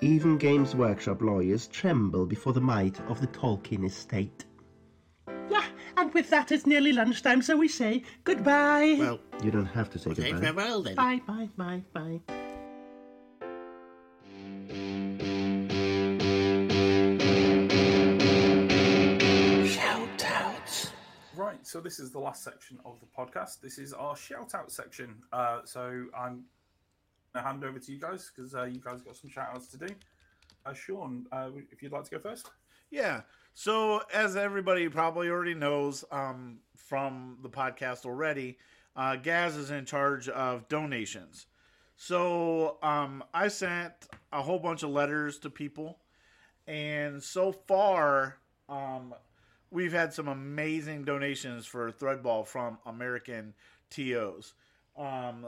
even Games Workshop lawyers tremble before the might of the Tolkien estate. Yeah, and with that, it's nearly lunchtime, so we say goodbye. Well, You don't have to say say goodbye. farewell then. Bye, bye, bye, bye. Shout. Right, so this is the last section of the podcast. This is our shout out section. Uh, so I'm going to hand over to you guys because uh, you guys got some shout outs to do. Uh, Sean, uh, if you'd like to go first. Yeah. So as everybody probably already knows um, from the podcast already, uh, Gaz is in charge of donations. So um, I sent a whole bunch of letters to people, and so far um, we've had some amazing donations for Thrudball from American TOs. Um,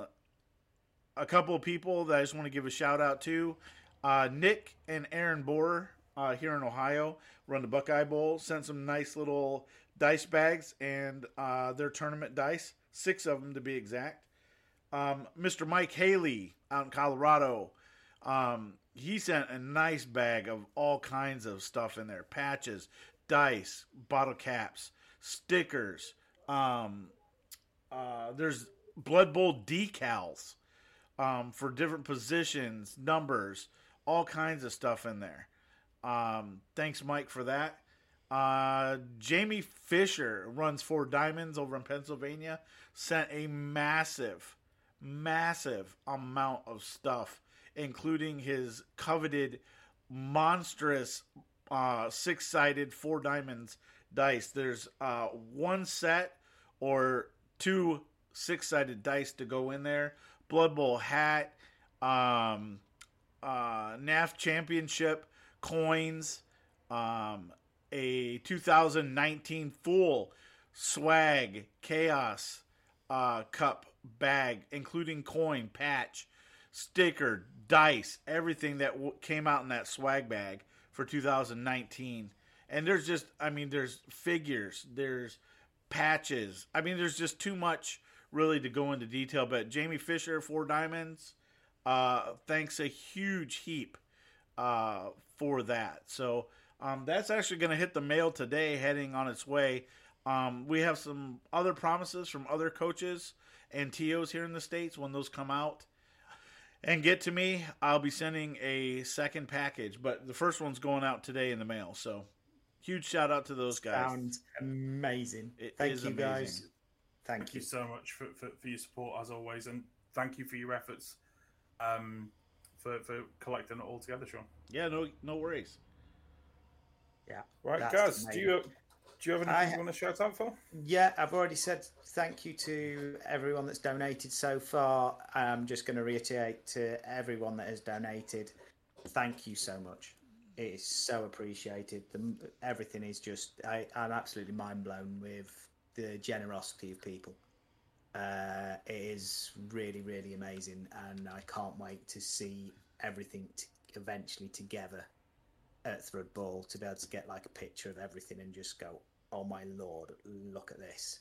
a couple of people that I just want to give a shout out to uh, Nick and Aaron Bohr uh, here in Ohio run the Buckeye Bowl, sent some nice little dice bags and uh, their tournament dice, six of them to be exact. Um, Mr. Mike Haley out in Colorado, um, he sent a nice bag of all kinds of stuff in there patches, dice, bottle caps, stickers. Um, uh, there's Blood Bowl decals um, for different positions, numbers, all kinds of stuff in there. Um, thanks, Mike, for that. Uh, Jamie Fisher runs Four Diamonds over in Pennsylvania. Sent a massive, massive amount of stuff, including his coveted, monstrous uh, six sided Four Diamonds dice. There's uh, one set or two six sided dice to go in there. Blood Bowl hat, um, uh, NAF Championship coins, um, a 2019 full swag chaos uh, cup bag, including coin, patch, sticker, dice, everything that w- came out in that swag bag for 2019. And there's just, I mean, there's figures, there's patches. I mean, there's just too much really to go into detail. But Jamie Fisher, Four Diamonds, uh, thanks a huge heap uh, for that. So um, that's actually going to hit the mail today, heading on its way. Um, we have some other promises from other coaches and TOs here in the States when those come out and get to me. I'll be sending a second package, but the first one's going out today in the mail. So huge shout out to those guys. Sounds amazing. It Thank is you, amazing. guys. Thank, Thank you so much for, for, for your support as always, and thank you for your efforts um, for, for collecting it all together, Sean. Yeah, no, no worries. Yeah. Right, that's guys, do amazing. you do you have anything I- you want to shout out for? Yeah, I've already said thank you to everyone that's donated so far. I'm just going to reiterate to everyone that has donated, thank you so much. It is so appreciated. The, everything is just, I, I'm absolutely mind blown with the generosity of people. Uh, it is really, really amazing, and I can't wait to see everything t- eventually together at Thrudball to be able to get like a picture of everything and just go, "Oh my lord, look at this!"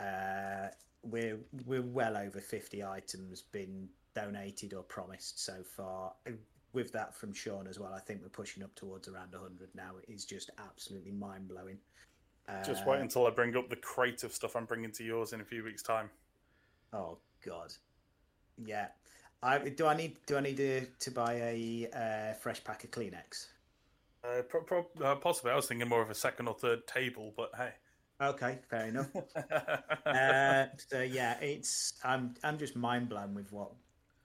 Uh, we're we're well over fifty items been donated or promised so far. With that from Sean as well, I think we're pushing up towards around hundred now. It is just absolutely mind blowing. Just Uh, wait until I bring up the crate of stuff I'm bringing to yours in a few weeks' time. Oh God, yeah. I do. I need. Do I need to, to buy a uh, fresh pack of Kleenex? Uh, pro- pro- uh, possibly, I was thinking more of a second or third table, but hey. Okay, fair enough. uh, so yeah, it's I'm I'm just mind blown with what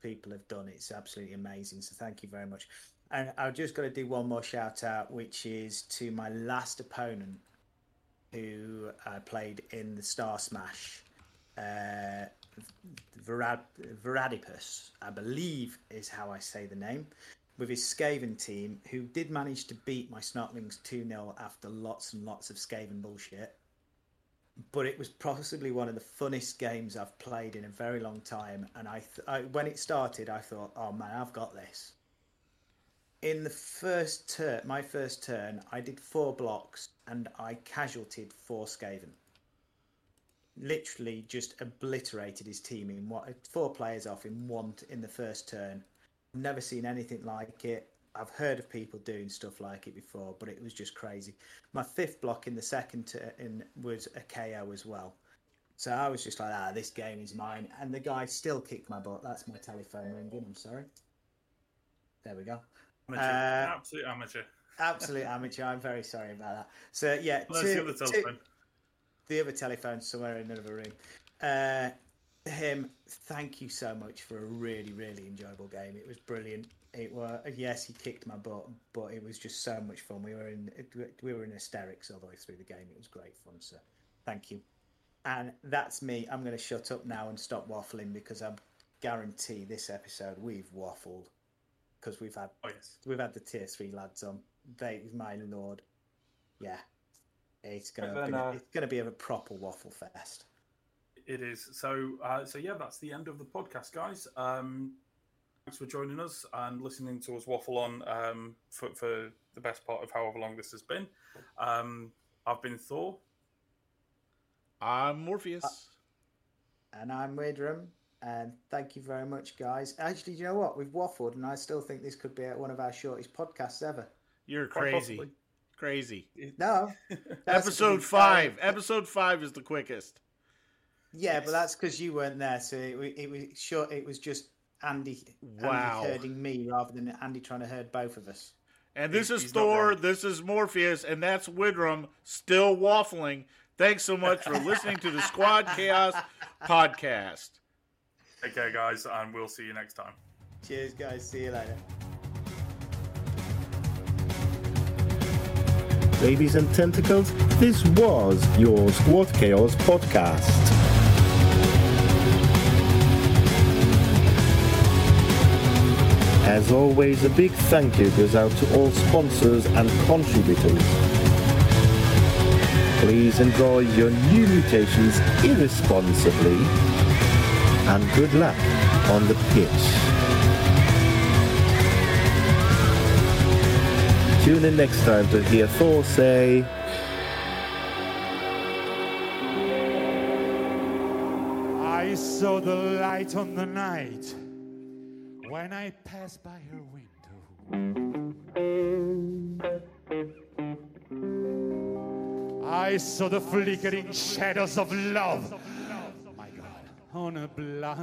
people have done. It's absolutely amazing. So thank you very much. And I've just got to do one more shout out, which is to my last opponent who I played in the Star Smash. Uh, Verad- Veradipus, I believe is how I say the name, with his Skaven team, who did manage to beat my Snotlings 2 0 after lots and lots of Skaven bullshit. But it was possibly one of the funnest games I've played in a very long time. And I, th- I when it started, I thought, oh man, I've got this. In the first turn, my first turn, I did four blocks and I casualtied four Skaven literally just obliterated his team in what four players off in one in the first turn. Never seen anything like it. I've heard of people doing stuff like it before, but it was just crazy. My fifth block in the second turn was a KO as well. So I was just like, ah, this game is mine. And the guy still kicked my butt. That's my telephone ringing. I'm sorry. There we go. Amateur. Uh, Absolute amateur. Absolute amateur. I'm very sorry about that. So yeah, Let's two- two- telephone. The other telephone somewhere in another room. Uh, him, thank you so much for a really, really enjoyable game. It was brilliant. It was yes, he kicked my butt, but it was just so much fun. We were in we were in hysterics all the way through the game. It was great fun. So, thank you. And that's me. I'm going to shut up now and stop waffling because I guarantee this episode we've waffled because we've had Oh, yes. we've had the tier three lads on. They, my lord, yeah, it's gonna then, be, uh, it's gonna be a proper waffle fest. It is. So, uh, so yeah, that's the end of the podcast, guys. Um, thanks for joining us and listening to us waffle on um, for, for the best part of however long this has been. Um, I've been Thor. I'm Morpheus. And I'm Widram. And thank you very much, guys. Actually, do you know what? We've waffled, and I still think this could be one of our shortest podcasts ever. You're Quite crazy. Possibly. Crazy. No, Episode because- five. Episode five is the quickest. Yeah, but that's because you weren't there, so it, it was sure It was just Andy, Wow. Andy herding me rather than Andy trying to herd both of us. And this He- is he's Thor, this is Morpheus, and that's Widram still waffling. Thanks so much for listening to the Squad Chaos podcast. Take care, guys, and we'll see you next time. Cheers, guys. See you later. Ladies and tentacles, this was your Squad Chaos podcast. As always, a big thank you goes out to all sponsors and contributors. Please enjoy your new mutations irresponsibly, and good luck on the pitch. Tune in next time to hear Thor say, I saw the light on the night when I passed by her window. I saw the flickering shadows of love. My God, on a blind.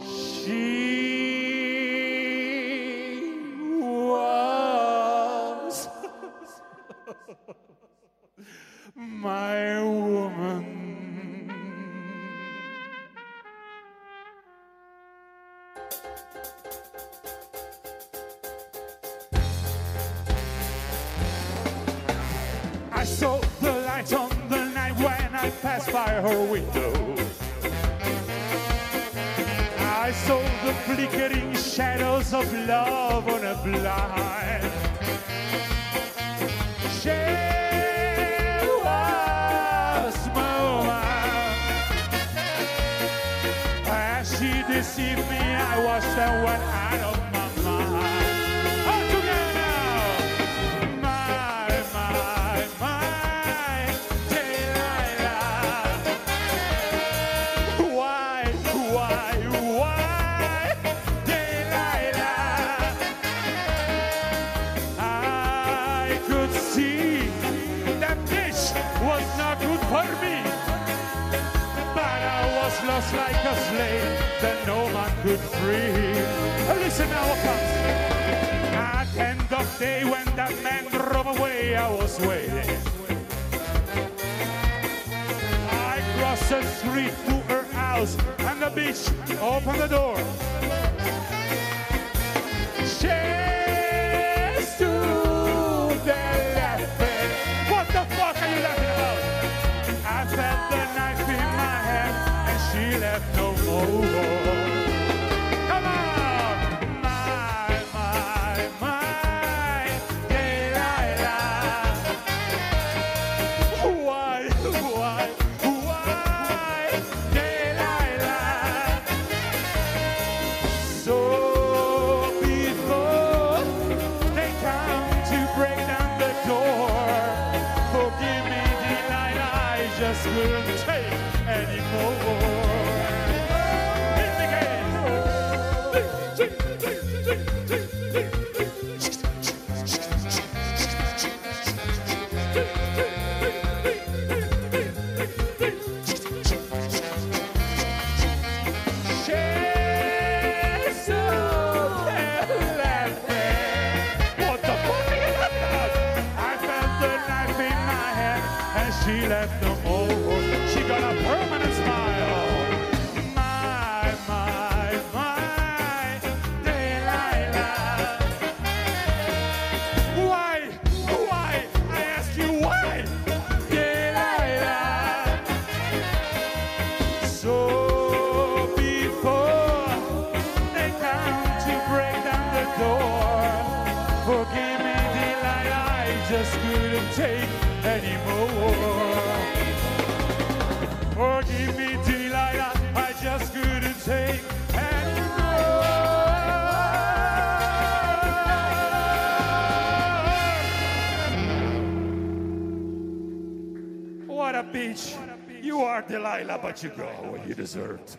She was my woman. I saw the light on the night when I passed by her window. Flickering shadows of love on a blind. She was my. As she deceived me, I watched and went out of a slave that no man could free. Listen now, what comes. At end of day when that man drove away, I was waiting. I crossed the street to her house and the bitch opened the door. Left no more. You are Delilah, but you go when you deserve to.